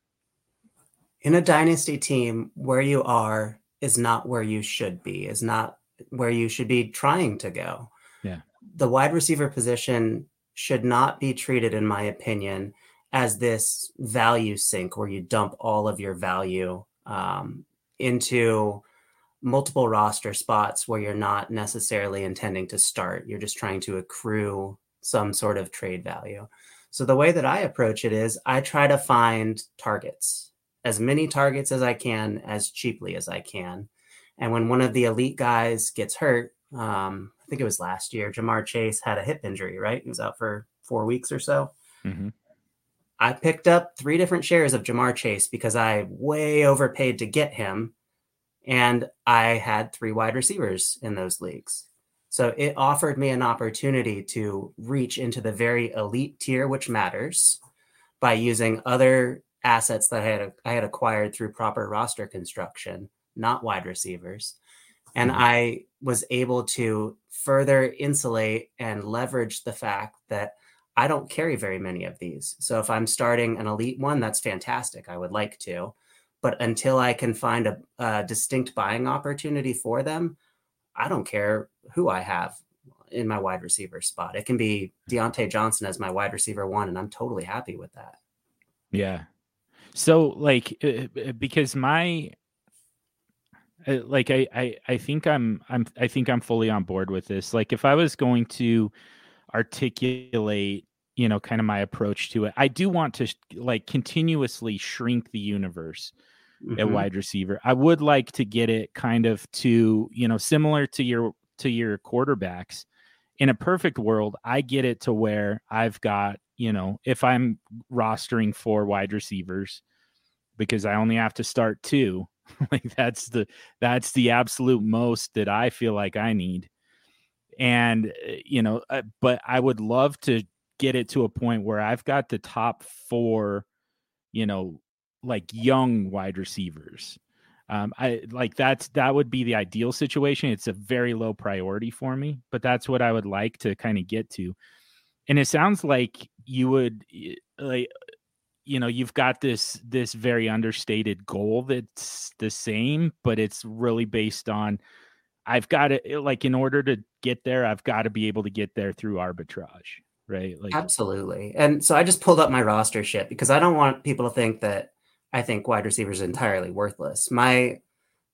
In a dynasty team where you are is not where you should be, is not where you should be trying to go. Yeah. The wide receiver position should not be treated, in my opinion, as this value sink where you dump all of your value um, into multiple roster spots where you're not necessarily intending to start. You're just trying to accrue some sort of trade value. So the way that I approach it is I try to find targets as many targets as I can as cheaply as I can. And when one of the elite guys gets hurt, um, I think it was last year, Ja'Marr Chase had a hip injury, right? He was out for four weeks or so. Mm-hmm. I picked up three different shares of Ja'Marr Chase because I way overpaid to get him. And I had three wide receivers in those leagues. So it offered me an opportunity to reach into the very elite tier, which matters, by using other assets that I had I had acquired through proper roster construction not wide receivers. And mm-hmm. I was able to further insulate and leverage the fact that I don't carry very many of these. So if I'm starting an elite one, that's fantastic. I would like to. But until I can find a, a distinct buying opportunity for them, I don't care who I have in my wide receiver spot. It can be Diontae Johnson as my wide receiver one, and I'm totally happy with that. Yeah. So like uh, uh, because my uh, like I, I I think I'm I'm I think I'm fully on board with this. Like if I was going to articulate, you know, kind of my approach to it, I do want to like continuously shrink the universe mm-hmm. at wide receiver. I would like to get it kind of to, you know, similar to your to your quarterbacks. In a perfect world, I get it to where I've got, you know, if I'm rostering four wide receivers because I only have to start two, like that's the that's the absolute most that I feel like I need. And eh, you know, uh, but I would love to get it to a point where I've got the top 4, you know, like young wide receivers. Um, I like that's that would be the ideal situation. It's a very low priority for me, but that's what I would like to kind of get to. And it sounds like you would like you know you've got this this very understated goal that's the same but it's really based on i've got to eh, like in order to get there i've got to be able to get there through arbitrage right? Like absolutely. And so i just pulled up my roster shit because i don't want people to think that i think wide receivers entirely worthless. My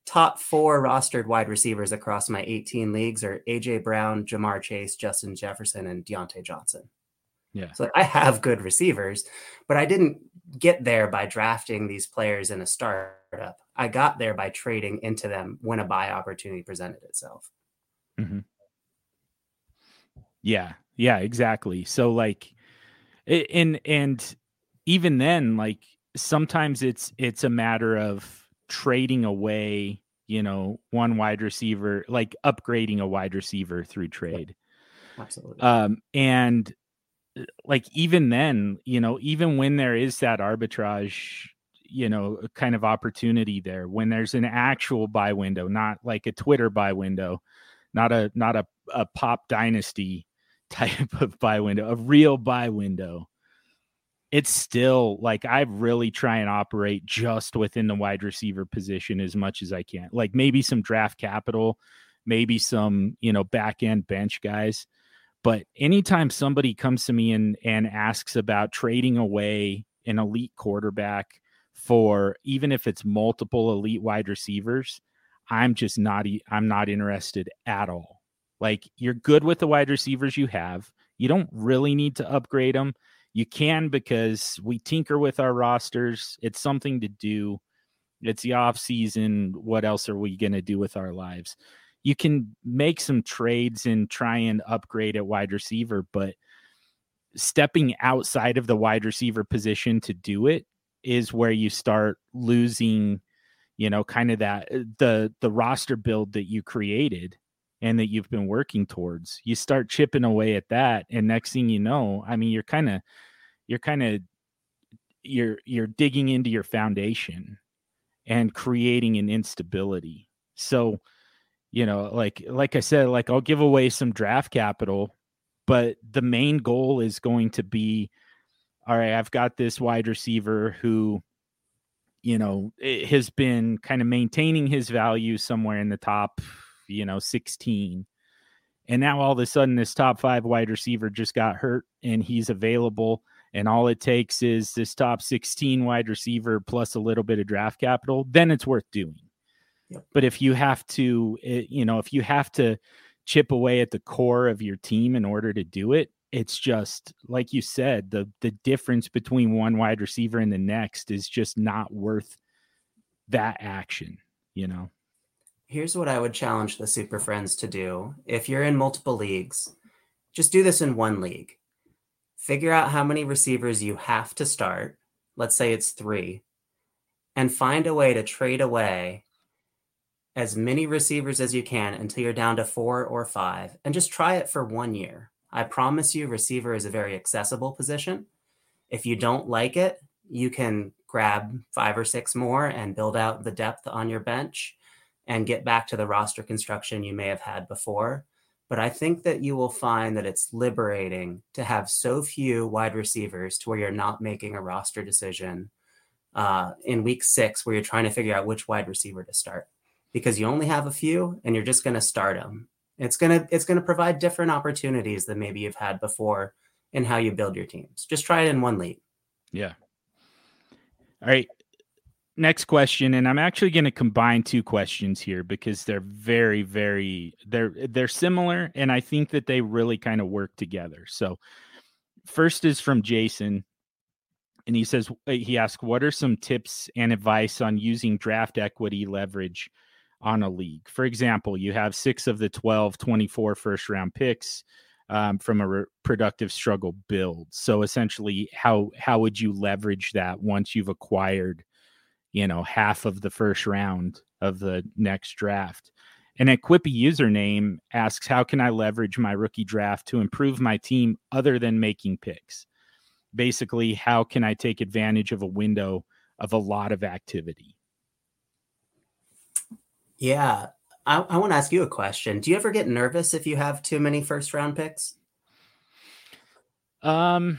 top four rostered wide receivers across my 18 leagues are aj brown Ja'Marr Chase justin jefferson and Diontae johnson yeah. So I have good receivers, but I didn't get there by drafting these players in a startup. I got there by trading into them when a buy opportunity presented itself. Mm-hmm. Yeah. Yeah, exactly. So like and and even then like sometimes it's it's a matter of trading away, you know, one wide receiver, like upgrading a wide receiver through trade. Absolutely. Um and like even then, you know, even when there is that arbitrage, you know, uh, kind of opportunity there, when there's an actual buy window, not like a Twitter buy window, not a not a, a pop dynasty type of buy window, a real buy window. It's still like I really try and operate just within the wide receiver position as much as I can. Like maybe some draft capital, maybe some, you know, back end bench guys but anytime somebody comes to me and, and asks about trading away an elite quarterback for even if it's multiple elite wide receivers, I'm just not I'm not interested at all. Like you're good with the wide receivers you have. You don't really need to upgrade them. You can because we tinker with our rosters. It's something to do. It's the off season. What else are we going to do with our lives? You can make some trades and try and upgrade at wide receiver, but stepping outside of the wide receiver position to do it is where you start losing, you know, kind of that uh, the the roster build that you created and that you've been working towards. You start chipping away at that and next thing you know, I mean you're kind of you're kind of you're you're digging into your foundation and creating an instability. So you know, like like I said, like I'll give away some draft capital, but the main goal is going to be all right, I've got this wide receiver who you know has been kind of maintaining his value somewhere in the top, you know, 16. And now all of a sudden this top 5 wide receiver just got hurt and he's available and all it takes is this top 16 wide receiver plus a little bit of draft capital, then it's worth doing but if you have to, eh, you know, if you have to chip away at the core of your team in order to do it, it's just like you said, the the difference between one wide receiver and the next is just not worth that action, you know. Here's what I would challenge the Super Friends to do. If you're in multiple leagues, just do this in one league. Figure out how many receivers you have to start. Let's say it's 3 and find a way to trade away as many receivers as you can until you're down to four or five, and just try it for one year. I promise you, receiver is a very accessible position. If you don't like it, you can grab five or six more and build out the depth on your bench. and get back to the roster construction you may have had before. But I think that you will find that it's liberating to have so few wide receivers to where you're not making a roster decision uh, in week six where you're trying to figure out which wide receiver to start because you only have a few and you're just going to start them. It's going to it's going to provide different opportunities than maybe you've had before in how you build your teams. Just try it in one league. Yeah. All right. Next question, and I'm actually going to combine two questions here because they're very, very they're they're similar, and I think that they really kind of work together. So, first is from Jason, and he says he asked, "What are some tips and advice on using draft equity leverage on a league? For example, you have six of the 12, 24 first round picks." um, from a re- productive struggle build. So essentially, how how would you leverage that once you've acquired, you know, half of the first round of the next draft? And a Quippy username asks, "How can I leverage my rookie draft to improve my team other than making picks? Basically, how can I take advantage of a window of a lot of activity?" Yeah, I, I want to ask you a question. Do you ever get nervous if you have too many first round picks? Um,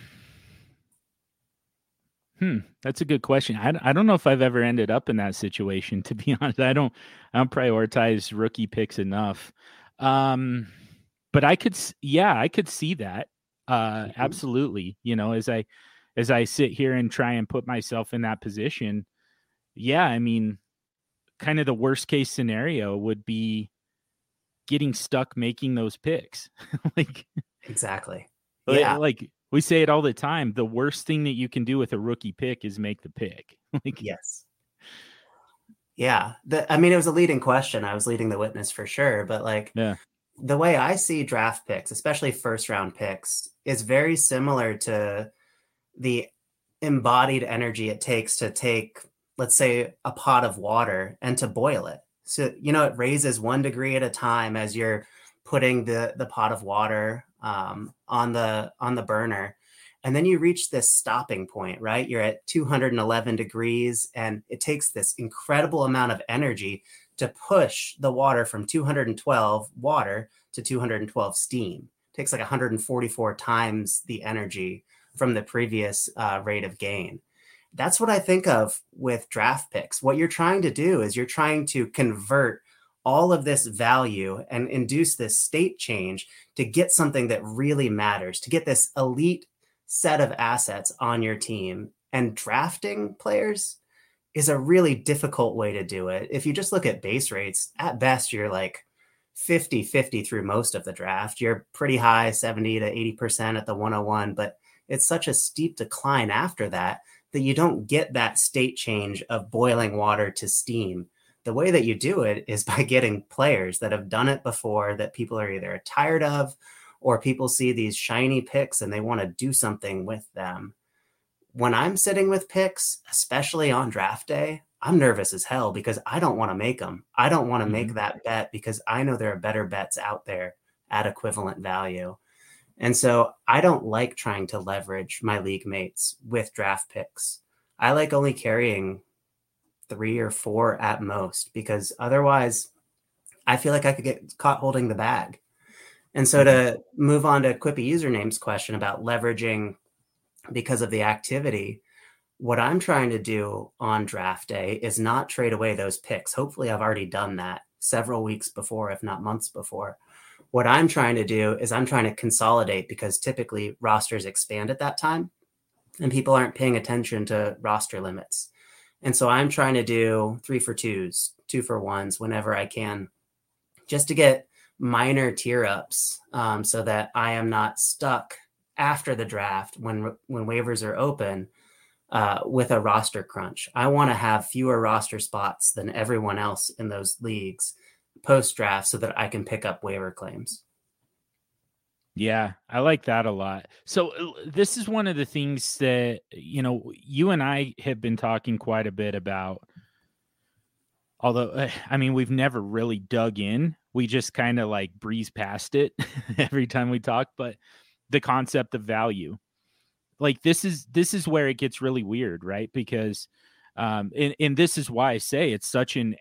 hmm, that's a good question. I, I don't know if I've ever ended up in that situation. To be honest, I don't I don't prioritize rookie picks enough. Um, but I could, yeah, I could see that. Uh, mm-hmm. absolutely. You know, as I as I sit here and try and put myself in that position, yeah, I mean, kind of the worst case scenario would be getting stuck making those picks. like exactly. Yeah. Like we say it all the time. The worst thing that you can do with a rookie pick is make the pick. like yes. Yeah. The, I mean, it was a leading question. I was leading the witness for sure. But like yeah. the way I see draft picks, especially first round picks, is very similar to the embodied energy it takes to take let's say a pot of water and to boil it. So you know it raises one degree at a time as you're putting the the pot of water um, on the on the burner. And then you reach this stopping point right? You're at 211 degrees and it takes this incredible amount of energy to push the water from 212 water to 212 steam. It takes like 144 times the energy from the previous uh, rate of gain that's what I think of with draft picks. What you're trying to do is you're trying to convert all of this value and induce this state change to get something that really matters, to get this elite set of assets on your team. And drafting players is a really difficult way to do it. If you just look at base rates, at best, you're like 50 50 through most of the draft. You're pretty high, 70 to 80% at the 101, but it's such a steep decline after that that you don't get that state change of boiling water to steam. The way that you do it is by getting players that have done it before that people are either tired of or people see these shiny picks and they want to do something with them. When I'm sitting with picks, especially on draft day, I'm nervous as hell because I don't want to make them. I don't want to mm-hmm. make that bet because I know there are better bets out there at equivalent value. And so I don't like trying to leverage my league mates with draft picks. I like only carrying three or four at most because otherwise I feel like I could get caught holding the bag. And so to move on to Quippy usernames question about leveraging because of the activity, what I'm trying to do on draft day is not trade away those picks. Hopefully I've already done that several weeks before, if not months before. What I'm trying to do is I'm trying to consolidate because typically rosters expand at that time and people aren't paying attention to roster limits. And so I'm trying to do three for twos, two for ones whenever I can, just to get minor tier ups um, so that I am not stuck after the draft when when waivers are open uh, with a roster crunch. I want to have fewer roster spots than everyone else in those leagues post draft so that I can pick up waiver claims. Yeah, I like that a lot. So uh, this is one of the things that you know you and I have been talking quite a bit about. Although uh, I mean we've never really dug in. We just kind of like breeze past it every time we talk, but the concept of value. Like this is this is where it gets really weird, right? Because um and, and this is why I say it's such an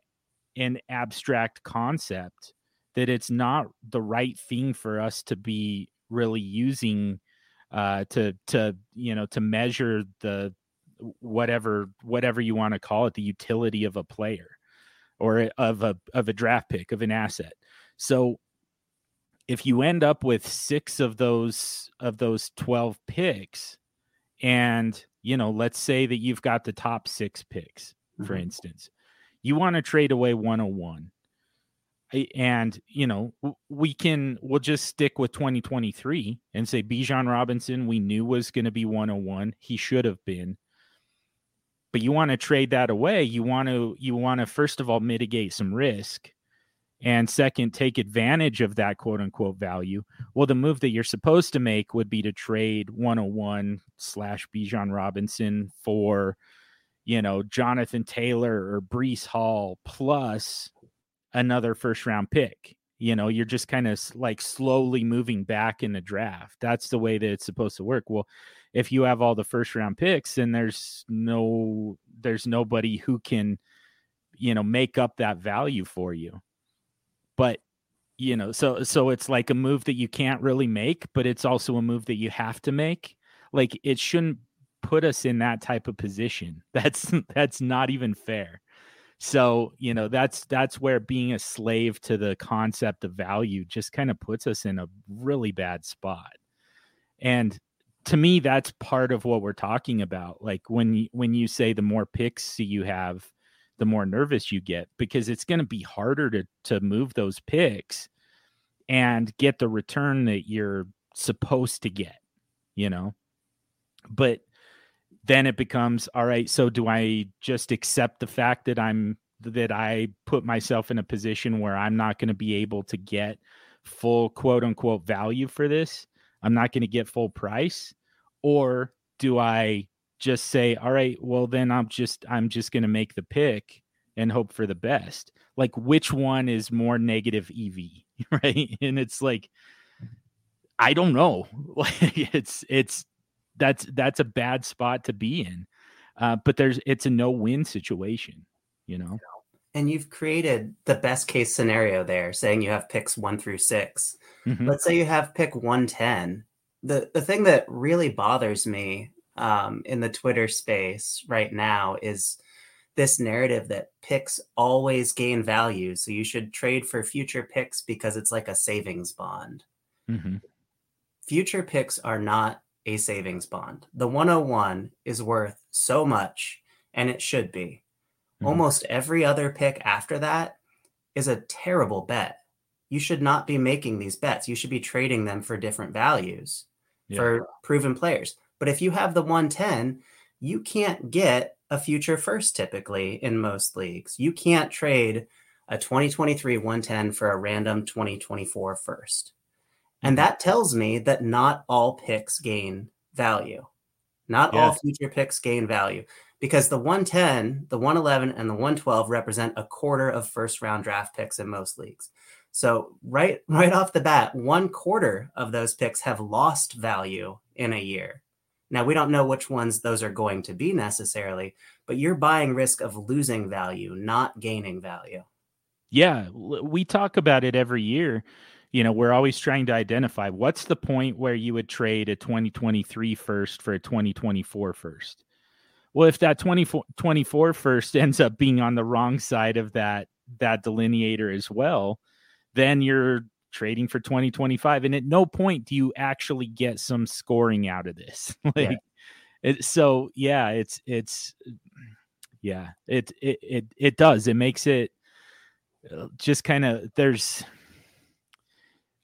an abstract concept that it's not the right thing for us to be really using uh, to to you know to measure the whatever whatever you want to call it the utility of a player or of a of a draft pick of an asset so if you end up with six of those of those 12 picks and you know let's say that you've got the top six picks for mm-hmm. instance you want to trade away 101 and you know we can we'll just stick with 2023 and say Bijan Robinson we knew was going to be 101 he should have been. But you want to trade that away you want to you want to first of all mitigate some risk and second take advantage of that quote unquote value. Well the move that you're supposed to make would be to trade 101 slash Bijan Robinson for you know Jonathan Taylor or Breece Hall plus another first round pick. You know, you're just kind of like slowly moving back in the draft. That's the way that it's supposed to work. Well, if you have all the first round picks and there's no there's nobody who can you know make up that value for you. But you know, so so it's like a move that you can't really make, but it's also a move that you have to make. Like it shouldn't put us in that type of position. That's that's not even fair. So, you know, that's that's where being a slave to the concept of value just kind of puts us in a really bad spot. And to me that's part of what we're talking about. Like when you, when you say the more picks you have, the more nervous you get because it's going to be harder to to move those picks and get the return that you're supposed to get, you know. But then it becomes all right so do i just accept the fact that i'm that i put myself in a position where i'm not going to be able to get full quote unquote value for this? I'm not going to get full price? Or do i just say all right well then i'm just i'm just going to make the pick and hope for the best. Like which one is more negative ev right? And it's like i don't know. Like it's it's that's that's a bad spot to be in. Uh, but there's it's a no win situation, you know. And you've created the best case scenario there, saying you have picks one through 6 mm-hmm. Let's say you have pick one ten. The the thing that really bothers me um, in the Twitter space right now is this narrative that picks always gain value. So you should trade for future picks because it's like a savings bond. Mm-hmm. Future picks are not a savings bond. The 101 is worth so much, and it should be. Mm-hmm. Almost every other pick after that is a terrible bet. You should not be making these bets. You should be trading them for different values yeah. for proven players. But if you have the 110, you can't get a future first typically in most leagues. You can't trade a 2023 110 for a random 2024 first. And mm-hmm. that tells me that not all picks gain value. Not yeah. all future picks gain value because the 110, the 111, and the 112 represent a quarter of first round draft picks in most leagues. So right right off the bat, one quarter of those picks have lost value in a year. Now we don't know which ones those are going to be necessarily, but you're buying risk of losing value, not gaining value. Yeah, we talk about it every year you know, we're always trying to identify what's the point where you would trade a 2023 first for a 2024 first. Well, if that 2024 first ends up being on the wrong side of that that delineator as well, then you're trading for 2025 and at no point do you actually get some scoring out of this. like yeah. It, so yeah, it's it's yeah, it it it it does. It makes it uh, just kind of there's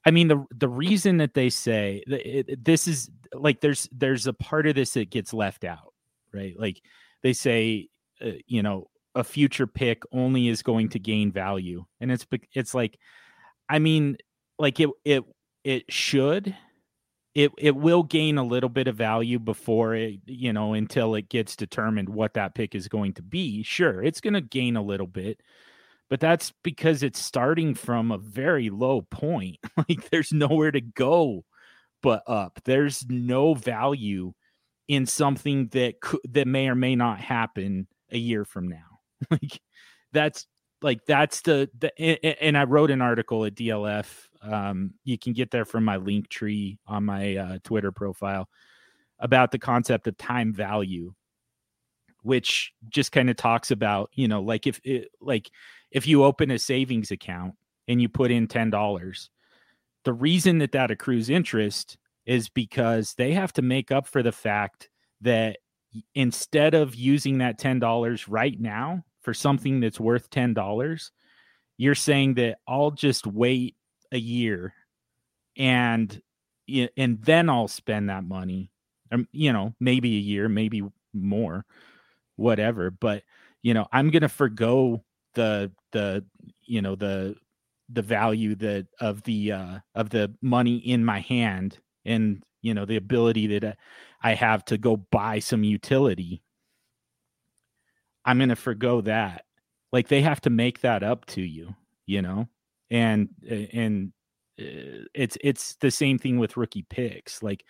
I mean the the reason that they say it, this is like there's there's a part of this that gets left out, right? Like they say, uh, you know, a future pick only is going to gain value, and it's it's like, I mean, like it it it should, it it will gain a little bit of value before it, you know, until it gets determined what that pick is going to be. Sure, it's going to gain a little bit, but that's because it's starting from a very low point. like there's nowhere to go but up. There's no value in something that could, that may or may not happen a year from now. like that's like that's the the and I wrote an article at DLF. Um, you can get there from my link tree on my uh, Twitter profile about the concept of time value, which just kind of talks about you know like if it, like if you open a savings account and you put in ten dollars, the reason that that accrues interest is because they have to make up for the fact that instead of using that $10 right now for something that's worth $10, you're saying that I'll just wait a year and and then I'll spend that money. Um, you know, maybe a year, maybe more, whatever, but you know, I'm to forego the the you know, the the value that of the uh of the money in my hand and you know the ability that I have to go buy some utility, I'm to forego that. Like they have to make that up to you, you know, and and uh, it's it's the same thing with rookie picks. Like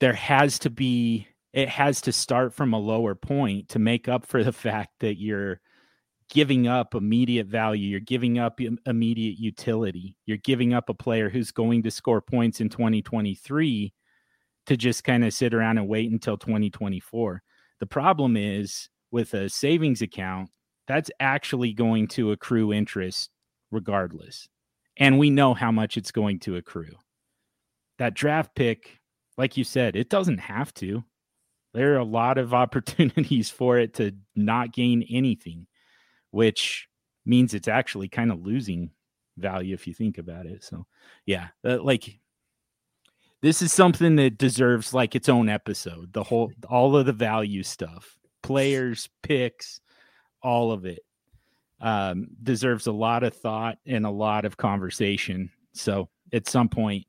there has to be it has to start from a lower point to make up for the fact that you're giving up immediate value. You're giving up immediate utility. You're giving up a player who's going to score points in 2023 to just kind of sit around and wait until 2024. The problem is with a savings account, that's actually going to accrue interest regardless. And we know how much it's going to accrue. That draft pick, like you said, it doesn't have to. There are a lot of opportunities for it to not gain anything which means it's actually kind of losing value if you think about it. So, yeah, uh, like this is something that deserves like its own episode. The whole, all of the value stuff, players, picks, all of it um, deserves a lot of thought and a lot of conversation. So, at some point,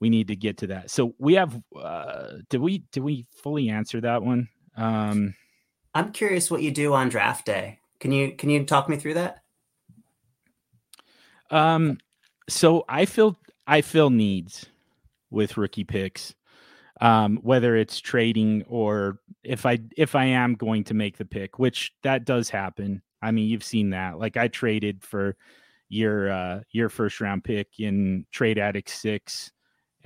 we need to get to that. So we have. Uh, did we did we fully answer that one? Um, I'm curious what you do on draft day. Can you can you talk me through that? Um, so I feel I feel needs with rookie picks, um, whether it's trading or if I if I am going to make the pick, which that does happen. I mean, you've seen that. Like I traded for your uh your first round pick in Trade Addict six,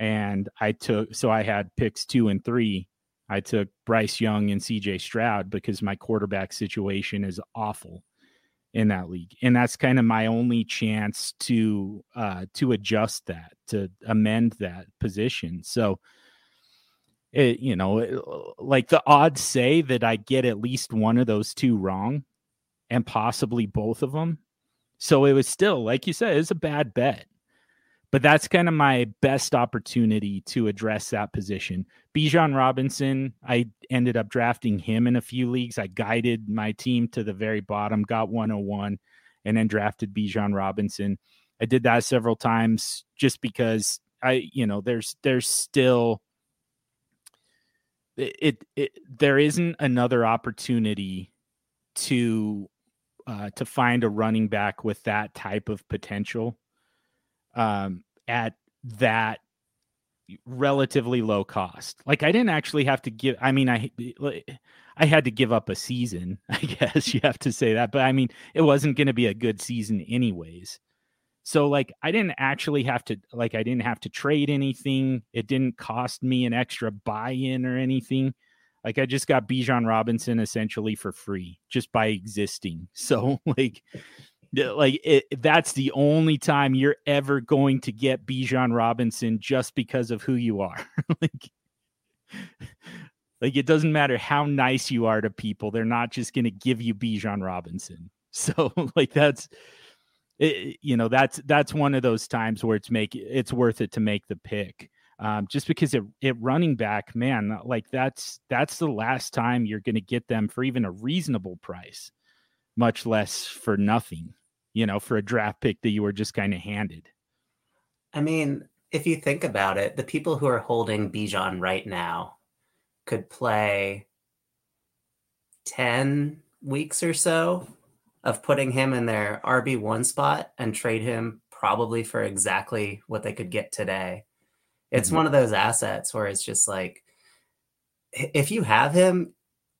and I took so I had picks two and three I took Bryce Young and CJ Stroud because my quarterback situation is awful in that league. And that's kind of my only chance to uh to adjust that, to amend that position. So it, you know, it, like the odds say that I get at least one of those two wrong and possibly both of them. So it was still, like you said, it's a bad bet but that's kind of my best opportunity to address that position. Bijan Robinson, I ended up drafting him in a few leagues. I guided my team to the very bottom, got 101, and then drafted Bijan Robinson. I did that several times just because I, you know, there's there's still it, it, there isn't another opportunity to uh, to find a running back with that type of potential um, at that relatively low cost. Like I didn't actually have to give. I mean, I I had to give up a season. I guess you have to say that, but I mean, it wasn't going to be a good season anyways. So like I didn't actually have to like I didn't have to trade anything. It didn't cost me an extra buy-in or anything. Like I just got Bijan Robinson essentially for free just by existing. So like like it, that's the only time you're ever going to get Bijan Robinson just because of who you are. like, like it doesn't matter how nice you are to people; they're not just going to give you Bijan Robinson. So, like that's it, you know that's that's one of those times where it's make it's worth it to make the pick. Um, just because it, it running back, man, like that's that's the last time you're going to get them for even a reasonable price, much less for nothing you know, for a draft pick that you were just kind of handed. I mean, if you think about it, the people who are holding Bijan right now could play 10 weeks or so of putting him in their RB1 spot and trade him probably for exactly what they could get today. It's mm-hmm. one of those assets where it's just like, if you have him,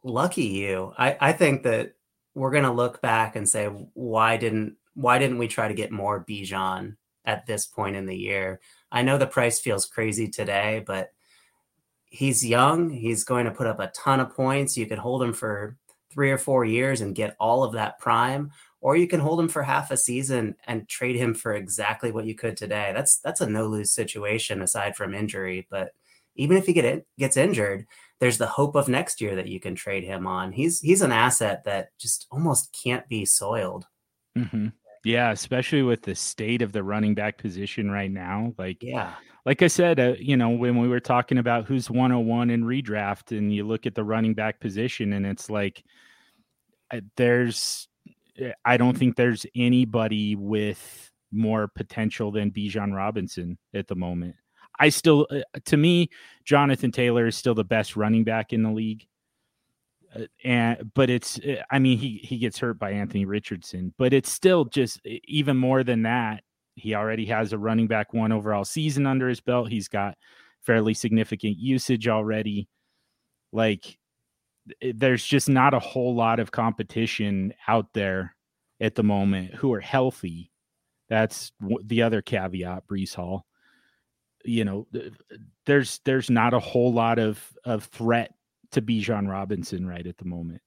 lucky you. I, I think that we're going to look back and say why didn't why didn't we try to get more Bijan at this point in the year? I know the price feels crazy today, but he's young. He's going to put up a ton of points. You could hold him for three or four years and get all of that prime, or you can hold him for half a season and trade him for exactly what you could today. That's that's a no lose situation aside from injury. But even if he get gets injured, there's the hope of next year that you can trade him on. He's he's an asset that just almost can't be soiled. Mm-hmm. Yeah, especially with the state of the running back position right now. Like, yeah, like I said, uh, you know, when we were talking about who's 101 in redraft, and you look at the running back position, and it's like uh, there's, eh, I don't think there's anybody with more potential than Bijan Robinson at the moment. I still, uh, to me, Jonathan Taylor is still the best running back in the league. Uh, and but it's, uh, I mean, he he gets hurt by Anthony Richardson, but it's still just even more than that. He already has a running back one overall season under his belt. He's got fairly significant usage already. Like, there's just not a whole lot of competition out there at the moment who are healthy. That's the other caveat, Breece Hall you know, there's there's not a whole lot of of threat to be Bijan Robinson right at the moment.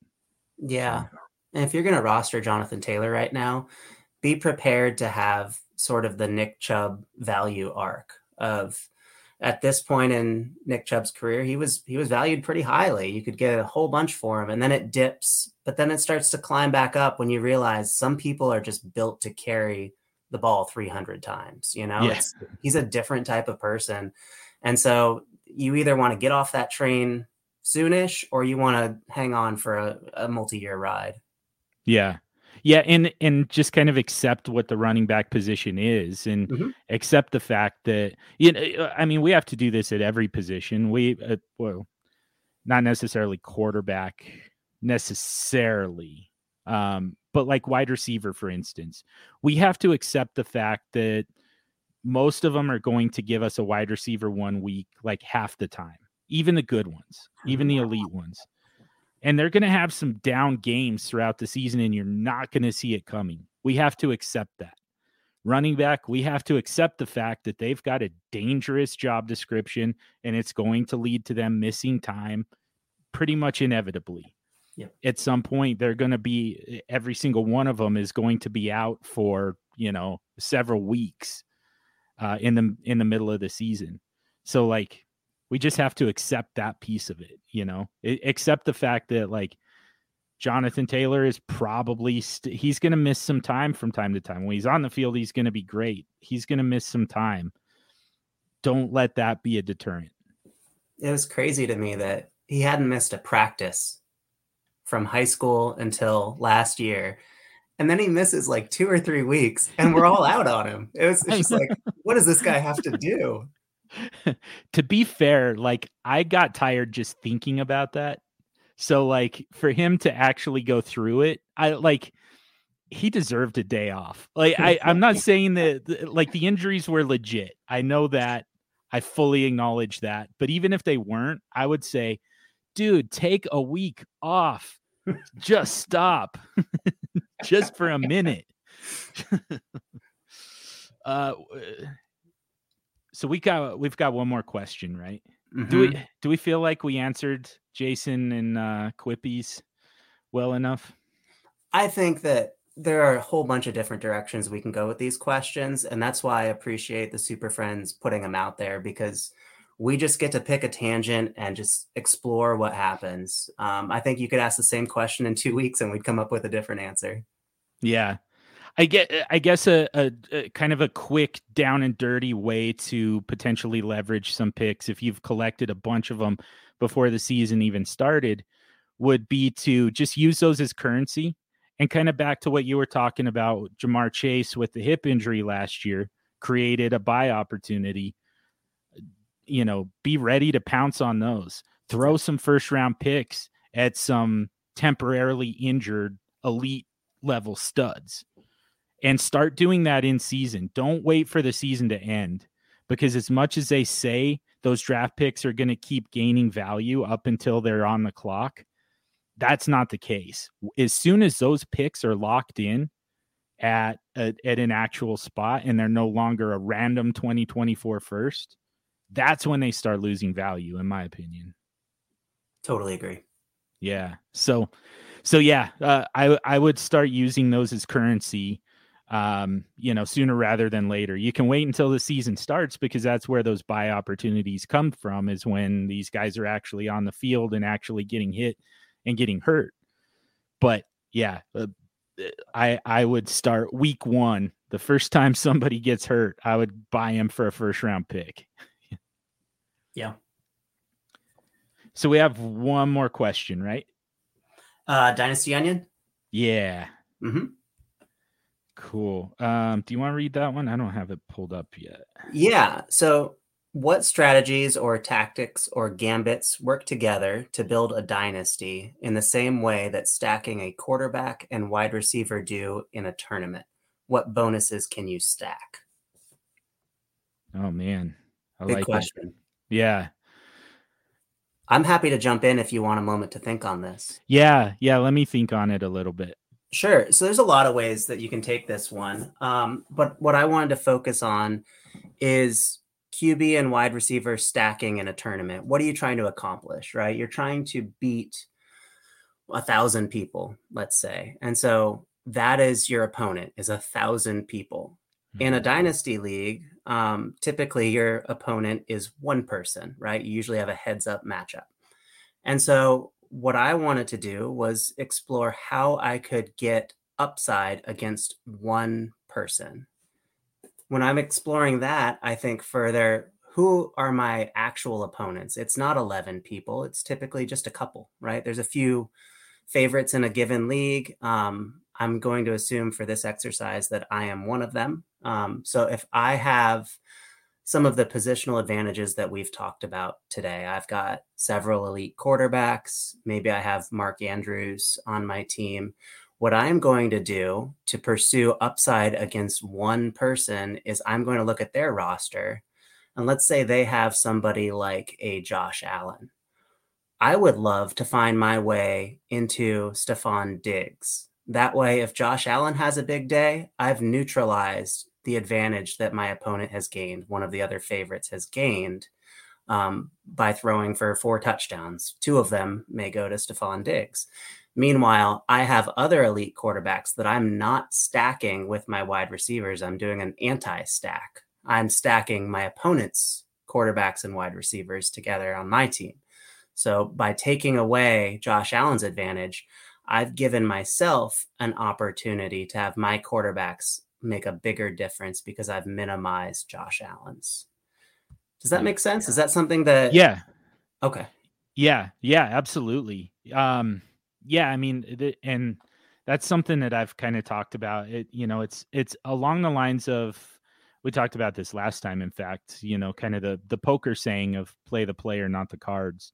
Yeah. Um, and if you're going to roster Jonathan Taylor right now, be prepared to have sort of the Nick Chubb value arc of at this point in Nick Chubb's career, he was he was valued pretty highly. You could get a whole bunch for him and then it dips, but then it starts to climb back up when you realize some people are just built to carry the ball 300 times. You know, yeah. he's a different type of person. And so you either want to get off that train soonish or you want to hang on for a, a multi year ride. Yeah. Yeah, and and just kind of accept what the running back position is, and mm-hmm. accept the fact that you know. I mean, we have to do this at every position. We uh, well, not necessarily quarterback necessarily, um, but like wide receiver, for instance, we have to accept the fact that most of them are going to give us a wide receiver one week, like half the time, even the good ones, even the elite ones. And they're going to have some down games throughout the season, and you're not going to see it coming. We have to accept that. Running back, we have to accept the fact that they've got a dangerous job description and it's going to lead to them missing time pretty much inevitably yep. at some point they're going to be every single one of them is going to be out for you know several weeks uh, in the in the middle of the season. So like we just have to accept that piece of it, you know, it, accept the fact that like Jonathan Taylor is probably st- he's going to miss some time from time to time. When he's on the field, he's going to be great. He's going to miss some time. Don't let that be a deterrent. It was crazy to me that he hadn't missed a practice from high school until last year. And then he misses like two or three weeks and we're all out on him. It was just like, what does this guy have to do? to be fair, like I got tired just thinking about that. So like for him to actually go through it, I like he deserved a day off. Like I, I'm not saying that like the injuries were legit. I know that. I fully acknowledge that. But even if they weren't, I would say dude, take a week off. Just stop. Just for a minute. uh so we got we've got one more question, right? Mm-hmm. Do we mm-hmm. do we feel like we answered Jason and uh Quippy's well enough? I think that there are a whole bunch of different directions we can go with these questions, and that's why I appreciate the Super Friends putting them out there because we just get to pick a tangent and just explore what happens. Um, I think you could ask the same question in two weeks and we'd come up with a different answer. Yeah. I get, uh, I guess a, a, a, kind of a quick down and dirty way to potentially leverage some picks if you've collected a bunch of them before the season even started would be to just use those as currency. And kind of back to what you were talking about Ja'Marr Chase with the hip injury last year created a buy opportunity. You know, be ready to pounce on those. Throw some first round picks at some temporarily injured elite level studs and start doing that in season. Don't wait for the season to end because as much as they say those draft picks are going to keep gaining value up until they're on the clock, that's not the case. As soon as those picks are locked in at a, at an actual spot and they're no longer a random 2024 first, that's when they start losing value in my opinion. Totally agree. Yeah. So so yeah, uh, I I would start using those as currency um, you know, sooner rather than later. You can wait until the season starts because that's where those buy opportunities come from is when these guys are actually on the field and actually getting hit and getting hurt. But yeah, uh, I I would start week 1. The first time somebody gets hurt, I would buy him for a first round pick. yeah. So we have one more question, right? Uh Dynasty Onion? Yeah. Mm-hmm. Cool. Um, do you want to read that one? I don't have it pulled up yet. Yeah. So, what strategies or tactics or gambits work together to build a dynasty in the same way that stacking a quarterback and wide receiver do in a tournament? What bonuses can you stack? Oh man, I Big like question. It. Yeah. I'm happy to jump in if you want a moment to think on this. Yeah, yeah. Let me think on it a little bit. Sure. So there's a lot of ways that you can take this one. Um, but what I wanted to focus on is QB and wide receiver stacking in a tournament. What are you trying to accomplish, right? You're trying to beat a thousand people, let's say. And so that is your opponent is a thousand people. In a mm-hmm. dynasty league, um, typically your opponent is one person, right? You usually have a heads up matchup. And so what I wanted to do was explore how I could get upside against one person. When I'm exploring that, I think further who are my actual opponents? It's not 11 people, it's typically just a couple, right? There's a few favorites in a given league. Um, I'm going to assume for this exercise that I am one of them. Um, so if I have some of the positional advantages that we've talked about today. I've got several elite quarterbacks. Maybe I have Mark Andrews on my team. What I'm going to do to pursue upside against one person is I'm going to look at their roster. And let's say they have somebody like a Josh Allen. I would love to find my way into Stefon Diggs. That way, if Josh Allen has a big day, I've neutralized the advantage that my opponent has gained, one of the other favorites has gained um, by throwing for four touchdowns. Two of them may go to Stefon Diggs. Meanwhile, I have other elite quarterbacks that I'm not stacking with my wide receivers. I'm doing an anti stack. I'm stacking my opponent's quarterbacks and wide receivers together on my team. So by taking away Josh Allen's advantage, I've given myself an opportunity to have my quarterbacks make a bigger difference because I've minimized Josh Allen's. Does that make sense? Is that something that Yeah. Okay. Yeah, yeah, absolutely. Um yeah, I mean and that's something that I've kind of talked about. It you know, it's it's along the lines of we talked about this last time in fact, you know, kind of the the poker saying of play the player not the cards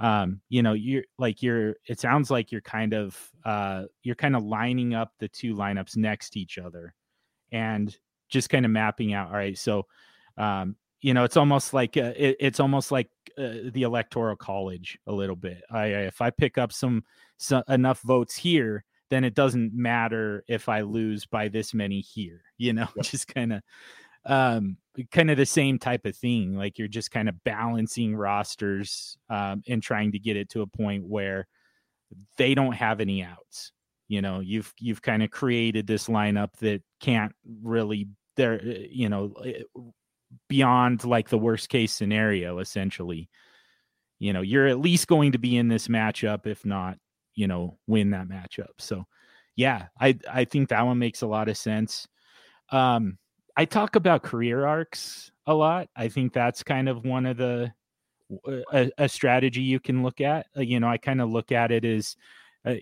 um you know you're like you're it sounds like you're kind of uh you're kind of lining up the two lineups next to each other and just kind of mapping out all right so um you know it's almost like uh, it, it's almost like uh, the electoral college a little bit I, if i pick up some, some enough votes here then it doesn't matter if i lose by this many here you know yep. just kind of um kind of the same type of thing like you're just kind of balancing rosters um and trying to get it to a point where they don't have any outs you know you've you've kind of created this lineup that can't really there eh, you know eh, beyond like the worst case scenario essentially. You know you're at least going to be in this matchup if not you know win that matchup. So yeah i i think that one makes a lot of sense. Um i talk about career arcs a lot. I think that's kind of one of the a, a strategy you can look at. Uh, you know i kind of look at it as uh,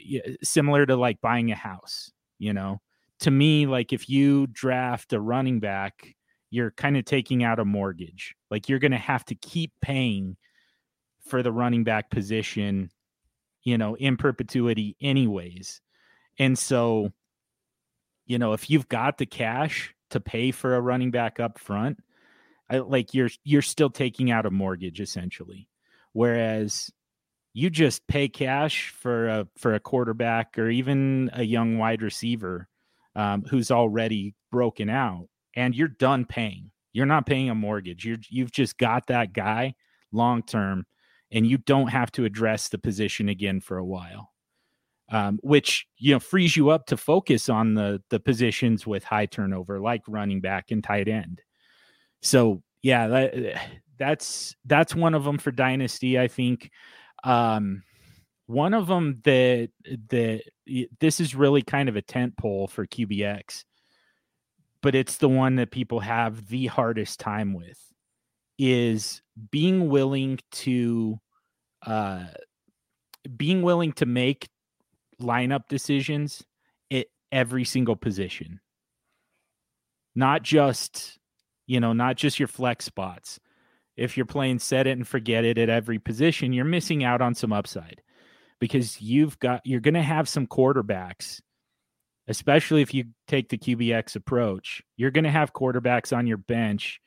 similar to like buying a house you know? To me like if you draft a running back you're kind of taking out a mortgage. Like you're going to have to keep paying for the running back position you know in perpetuity anyways. And so you know if you've got the cash to pay for a running back up front I, like you're you're still taking out a mortgage essentially. Whereas you just pay cash for a for a quarterback or even a young wide receiver um, who's already broken out, and you're done paying. You're not paying a mortgage. You're you've just got that guy long term, and you don't have to address the position again for a while. Um, which you know frees you up to focus on the the positions with high turnover, like running back and tight end. So yeah, that, that's that's one of them for dynasty. I think um, one of them that that this is really kind of a tent pole for QBX, but it's the one that people have the hardest time with is being willing to uh being willing to make lineup decisions at every single position. Not just, you know, not just your flex spots, if you're playing set it and forget it at every position, you're missing out on some upside because you've got you're going to have some quarterbacks especially if you take the QBX approach. You're going to have quarterbacks on your bench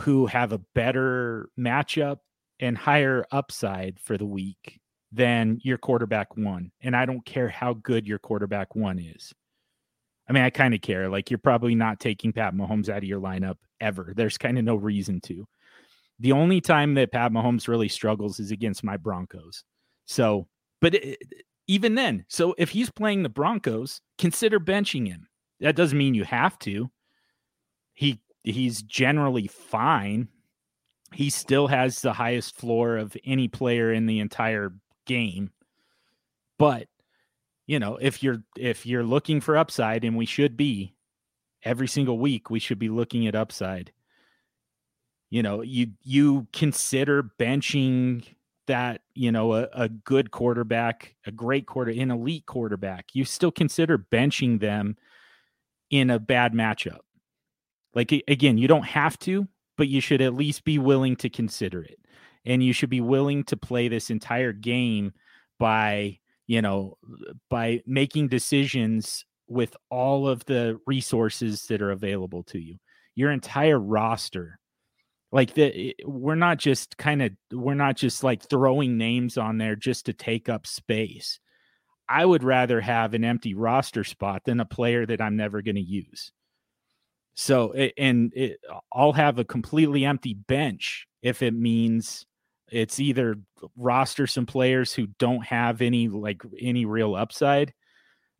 who have a better matchup and higher upside for the week than your quarterback one. And I don't care how good your quarterback one is. I mean, I kind of care. Like, you're probably not taking Pat Mahomes out of your lineup ever. There's kind of no reason to. The only time that Pat Mahomes really struggles is against my Broncos. So, but it, even then, so if he's playing the Broncos, consider benching him. That doesn't mean you have to. He he's generally fine. He still has the highest floor of any player in the entire game. But, you know, if you're if you're looking for upside and we should be every single week we should be looking at upside. You know you you consider benching that you know a, a good quarterback a great quarter an elite quarterback you still consider benching them in a bad matchup. Like again you don't have to but you should at least be willing to consider it. And you should be willing to play this entire game by you know by making decisions with all of the resources that are available to you. Your entire roster like the we're not just kind of we're not just like throwing names on there just to take up space. I would rather have an empty roster spot than a player that i'm never going to use. So and it, i'll have a completely empty bench if it means it's either roster some players who don't have any like any real upside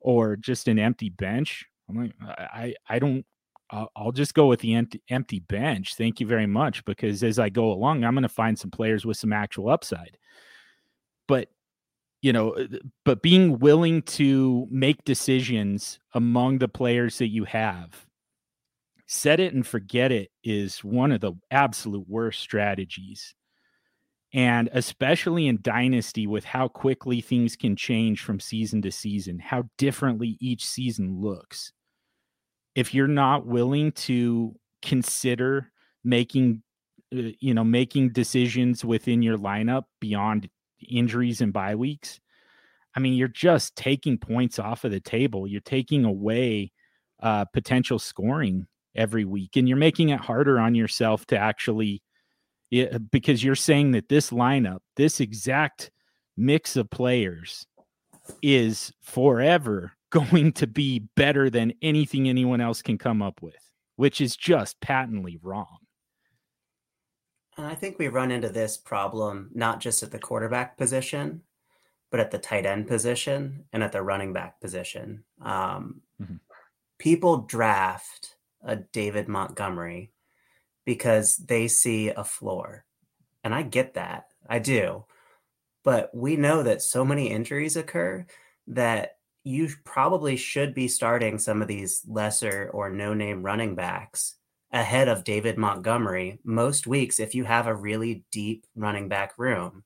or just an empty bench i'm like i i don't I'll, just go with the empty, empty bench. Thank you very much. Because as I go along, I'm going to find some players with some actual upside. But, you know, uh, but being willing to make decisions among the players that you have, set it and forget it is one of the absolute worst strategies. And especially in Dynasty, with how quickly things can change from season to season, how differently each season looks. If you're not willing to consider making uh, you know making decisions within your lineup beyond injuries and bye weeks i mean you're just taking points off of the table. You're taking away uh, potential scoring every week and you're making it harder on yourself to actually yeah, because you're saying that this lineup this exact mix of players is forever going to be better than anything anyone else can come up with, which is just patently wrong. And I think we run into this problem not just at the quarterback position, but at the tight end position and at the running back position. Um, mm-hmm. People draft a David Montgomery because they see a floor. And I get that. I do. But we know that so many injuries occur that you probably should be starting some of these lesser or no name running backs ahead of David Montgomery most weeks if you have a really deep running back room.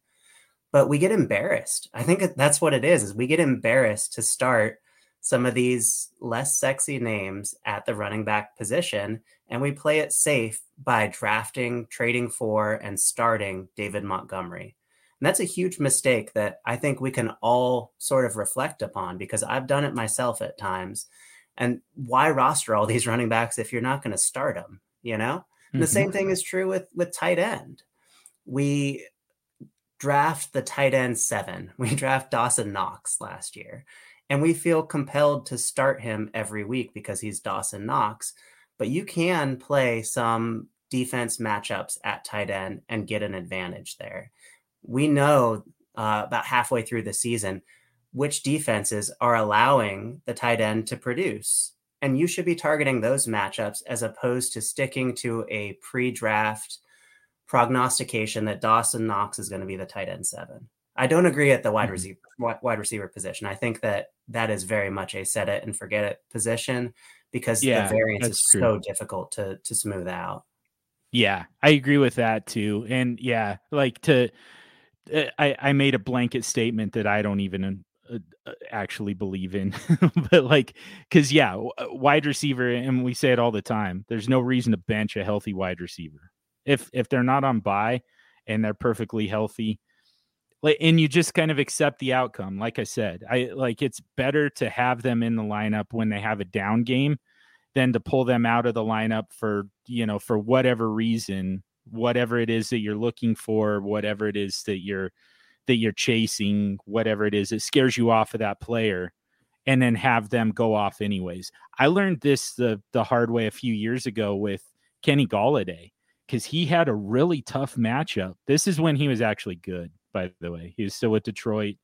But we get embarrassed. I think that's what it is is we get embarrassed to start some of these less sexy names at the running back position and we play it safe by drafting, trading for and starting David Montgomery. And that's a huge mistake that I think we can all sort of reflect upon because I've done it myself at times. And why roster all these running backs if you're not going to start them, you know? Mm-hmm. The same thing is true with with tight end. We draft the tight end seven. We draft Dawson Knox last year, and we feel compelled to start him every week because he's Dawson Knox. But you can play some defense matchups at tight end and get an advantage there. We know uh, about halfway through the season which defenses are allowing the tight end to produce. And you should be targeting those matchups as opposed to sticking to a pre draft prognostication that Dawson Knox is going to be the tight end seven. I don't agree at the wide mm-hmm. receiver wide receiver position. I think that that is very much a set it and forget it position because yeah, the variance is true. so difficult to to smooth out. Yeah, I agree with that too. And yeah, like to uh, I I made a blanket statement that I don't even uh, uh, actually believe in but like because yeah wide receiver and we say it all the time there's no reason to bench a healthy wide receiver if if they're not on bye and they're perfectly healthy and you just kind of accept the outcome like i said i like it's better to have them in the lineup when they have a down game than to pull them out of the lineup for you know for whatever reason whatever it is that you're looking for whatever it is that you're that you're chasing whatever it is it scares you off of that player and then have them go off anyways. I learned this the the hard way a few years ago with kenny golladay because he had a really tough matchup. This is when he was actually good by the way he was still with detroit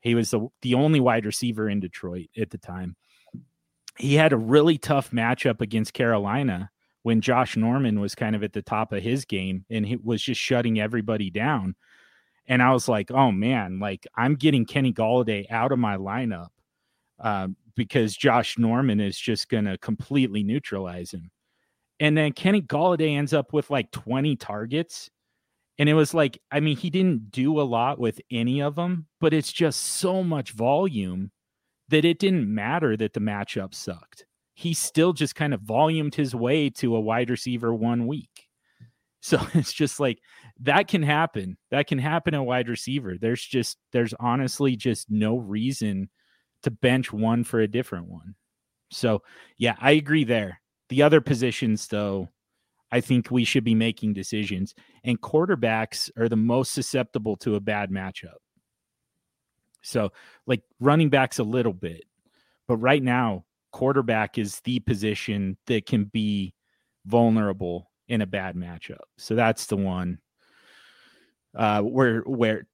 he was the, the only wide receiver in detroit at the time he had a really tough matchup against carolina when josh norman was kind of at the top of his game and he was just shutting everybody down and I was like, oh man, like I'm getting Kenny Golladay out of my lineup uh, because Josh Norman is just going to completely neutralize him. And then Kenny Golladay ends up with like 20 targets. And it was like, I mean, he didn't do a lot with any of them, but it's just so much volume that it didn't matter that the matchup sucked. He still just kind of volumed his way to a wide receiver one week. So it's just like that can happen. That can happen a wide receiver. There's just there's honestly just no reason to bench one for a different one. So yeah, I agree there. The other positions though, I think we should be making decisions. And quarterbacks are the most susceptible to a bad matchup. So like running backs a little bit. But right now, quarterback is the position that can be vulnerable in a bad matchup. So that's the one uh, where where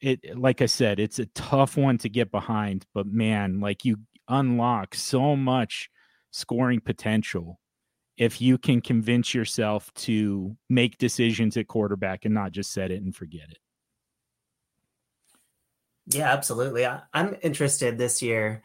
it like I said, it's a tough one to get behind, but man, like you unlock so much scoring potential if you can convince yourself to make decisions at quarterback and not just set it and forget it. Yeah, absolutely. I, am interested this year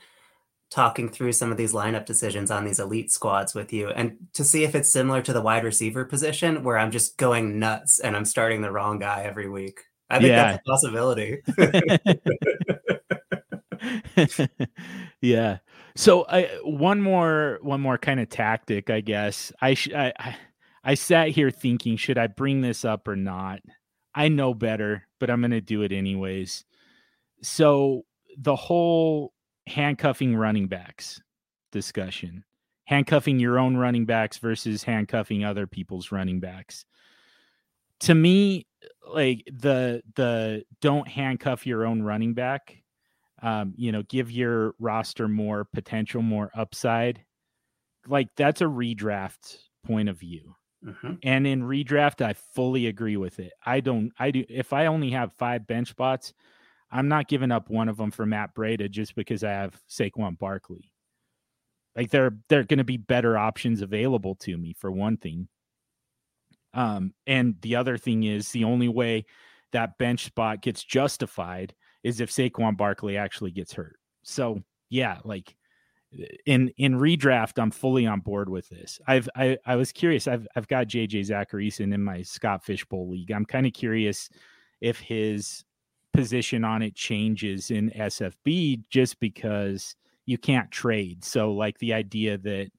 talking through some of these lineup decisions on these elite squads with you and to see if it's similar to the wide receiver position where I'm just going nuts and I'm starting the wrong guy every week. I think yeah. that's a possibility. yeah. So I one more one more kind of tactic, I guess. I, sh- I I I sat here thinking, should I bring this up or not? I know better, but I'm going to do it anyways. So the whole handcuffing running backs discussion handcuffing your own running backs versus handcuffing other people's running backs to me like the the don't handcuff your own running back um you know give your roster more potential more upside like that's a redraft point of view mm-hmm. and in redraft i fully agree with it i don't i do if i only have five bench spots I'm not giving up one of them for Matt Breida just because I have Saquon Barkley. Like there, there are going to be better options available to me for one thing. Um, and the other thing is the only way that bench spot gets justified is if Saquon Barkley actually gets hurt. So yeah, like in in redraft, I'm fully on board with this. I've I, I was curious. I've I've got JJ Zachariason in my Scott Fish Bowl league. I'm kind of curious if his position on it changes in SFB just because you can't trade. So, like the idea that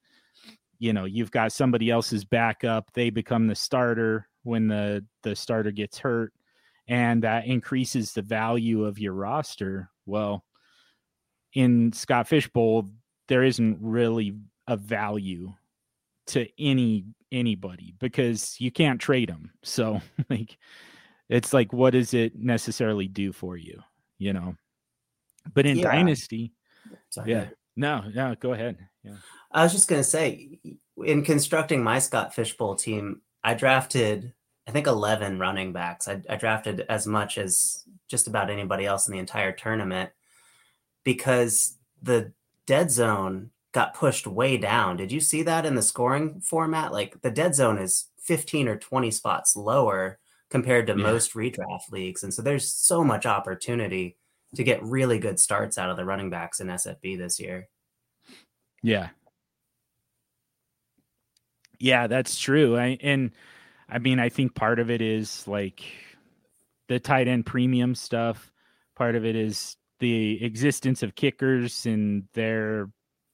you know you've got somebody else's backup, they become the starter when the the starter gets hurt, and that increases the value of your roster. Well, in Scott Fish Bowl, there isn't really a value to any anybody because you can't trade them. So, like it's like what does it necessarily do for you you know but in yeah. dynasty Sorry. yeah no no go ahead yeah i was just going to say in constructing my scott fish bowl team i drafted i think 11 running backs I, I drafted as much as just about anybody else in the entire tournament because the dead zone got pushed way down did you see that in the scoring format like the dead zone is 15 or 20 spots lower compared to yeah. most redraft leagues. And so there's so much opportunity to get really good starts out of the running backs in SFB this year. Yeah. Yeah, that's true. I and I mean, I think part of it is like the tight end premium stuff. Part of it is the existence of kickers and their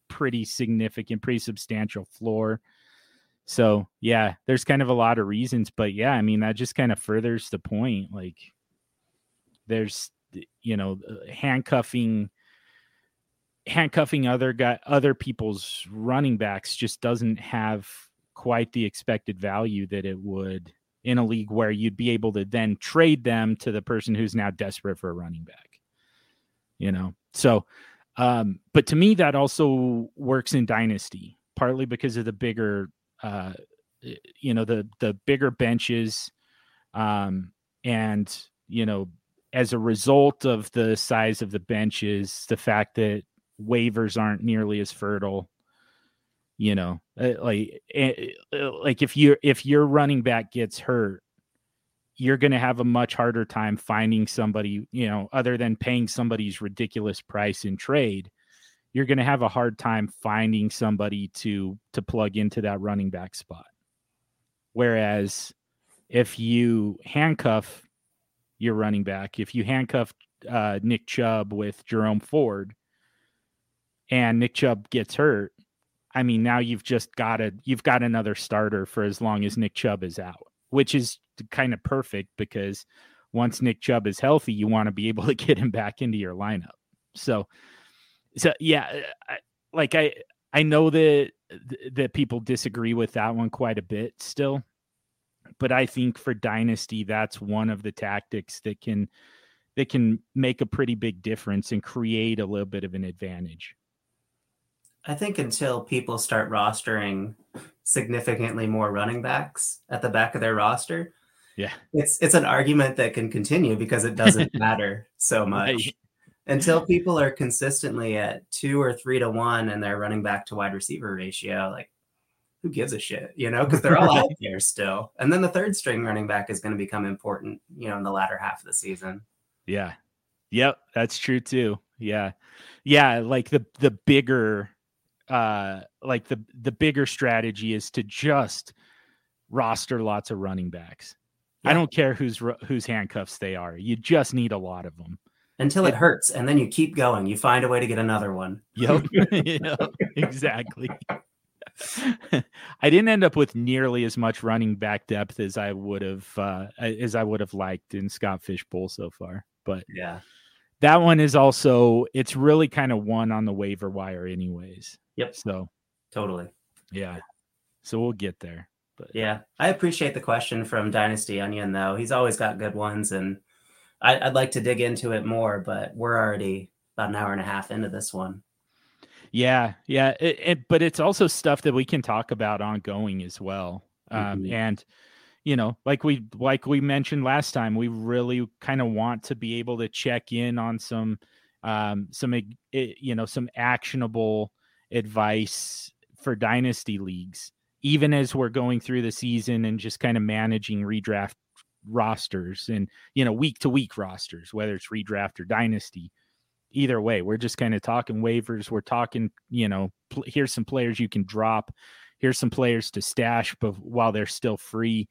pretty significant, pretty substantial floor. So yeah, there's kind of a lot of reasons, but yeah, I mean that just kind of furthers the point. Like there's you know uh, handcuffing handcuffing other guy other people's running backs just doesn't have quite the expected value that it would in a league where you'd be able to then trade them to the person who's now desperate for a running back. You know. So um but to me that also works in dynasty partly because of the bigger uh, you know the the bigger benches, um, and you know as a result of the size of the benches, the fact that waivers aren't nearly as fertile. You know, uh, like eh, eh, like if you if your running back gets hurt, you're going to have a much harder time finding somebody, you know, other than paying somebody's ridiculous price in trade you're going to have a hard time finding somebody to to plug into that running back spot. Whereas if you handcuff your running back, if you handcuff uh, Nick Chubb with Jerome Ford, and Nick Chubb gets hurt, I mean now you've just got a you've got another starter for as long as Nick Chubb is out, which is kind of perfect because once Nick Chubb is healthy, you want to be able to get him back into your lineup. So so yeah, I, like I I know that that people disagree with that one quite a bit still, but I think for dynasty that's one of the tactics that can that can make a pretty big difference and create a little bit of an advantage. I think until people start rostering significantly more running backs at the back of their roster, yeah, it's it's an argument that can continue because it doesn't matter so much until people are consistently at two or three to one and they're running back to wide receiver ratio, like who gives a shit, you know, because they're all out there still. And then the third string running back is going to become important, you know, in the latter half of the season. Yeah. Yep, that's true too. Yeah. Yeah, like the the bigger uh like the the bigger strategy is to just roster lots of running backs. Yeah. I don't care whose whose handcuffs they are. You just need a lot of them until it hurts and then you keep going. You find a way to get another one. Yep, yep exactly. I didn't end up with nearly as much running back depth as i would have uh, as i would have liked in scott fish bowl so far but yeah that one is also it's really kind of one on the waiver wire anyways. Yep. So totally. yeah. So we'll get there but yeah. I appreciate the question from dynasty onion though. He's always got good ones and I, would like to dig into it more, but we're already about an hour and a half into this one. Yeah, yeah, it, it, but it's also stuff that we can talk about ongoing as well. Um, mm-hmm. And you know, like we like we mentioned last time, we really kind of want to be able to check in on some um, some you know some actionable advice for dynasty leagues even as we're going through the season and just kind of managing redraft rosters and you know week to week rosters whether it's redraft or dynasty. Either way we're just kind of talking waivers we're talking you know pl- here's some players you can drop here's some players to stash but while they're still free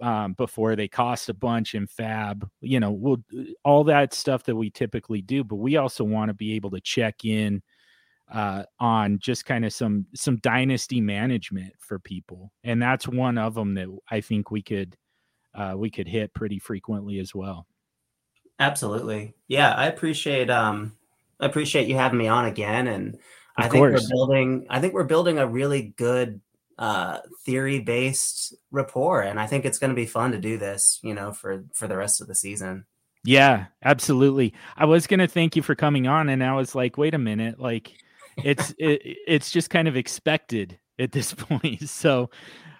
um, before they cost a bunch in FAAB you know we'll all that stuff that we typically do but we also want to be able to check in uh, on just kind of some some dynasty management for people and that's one of them that i think we could uh, we could hit pretty frequently as well. Absolutely. Yeah, I appreciate um I appreciate you having me on again and of I think course. we're building I think we're building a really good uh, theory based rapport, and I think it's going to be fun to do this, you know, for for the rest of the season. Yeah, absolutely. I was going to thank you for coming on, and I was like, wait a minute, like it's it, it's just kind of expected at this point. So,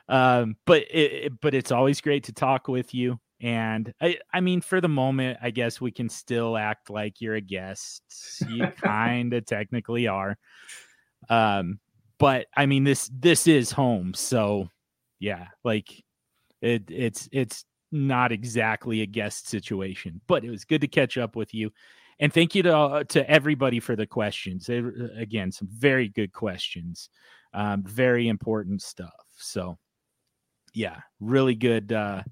um, but it, but it's always great to talk with you. And I, I mean, for the moment, I guess we can still act like you're a guest. You kind of technically are. Um, but I mean, this this is home, so yeah, like it, it's it's not exactly a guest situation, but it was good to catch up with you. And thank you to uh, to everybody for the questions. It, again, some very good questions, um, very important stuff. So, yeah, really good, uh,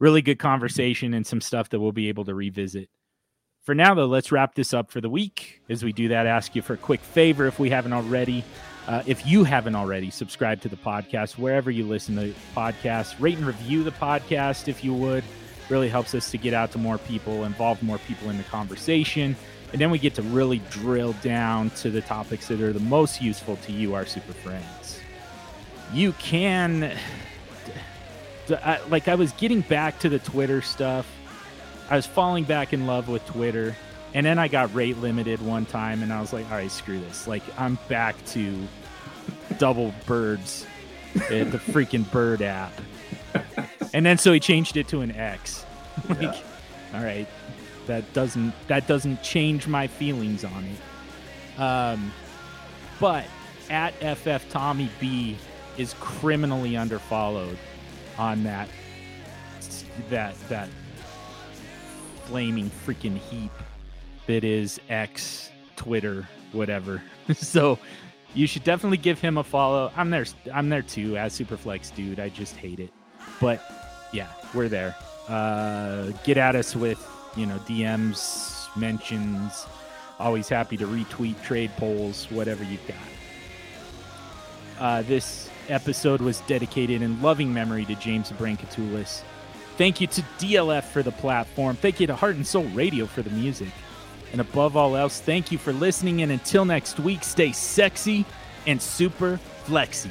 really good conversation and some stuff that we'll be able to revisit. For now, though, let's wrap this up for the week. As we do that, ask you for a quick favor if we haven't already. Uh, if you haven't already, subscribe to the podcast wherever you listen to podcasts. Rate and review the podcast if you would. Really helps us to get out to more people, involve more people in the conversation. And then we get to really drill down to the topics that are the most useful to you, our super friends. You can, like, I was getting back to the Twitter stuff. I was falling back in love with Twitter. And then I got rate limited one time, and I was like, all right, screw this. Like, I'm back to double birds at the freaking bird app. And then so he changed it to an X. like, yeah. all right, that doesn't that doesn't change my feelings on it. Um, but at FF Tommy B is criminally underfollowed on that that that flaming freaking heap that is X, Twitter, whatever. so you should definitely give him a follow. I'm there. I'm there too as Superflex dude. I just hate it, but yeah, we're there. Uh, get at us with you know DMs, mentions. Always happy to retweet, trade polls, whatever you've got. Uh, this episode was dedicated in loving memory to James Brain Koutoulas. Thank you to DLF for the platform. Thank you to Heart and Soul Radio for the music. And above all else, thank you for listening. And until next week, stay sexy and super flexy.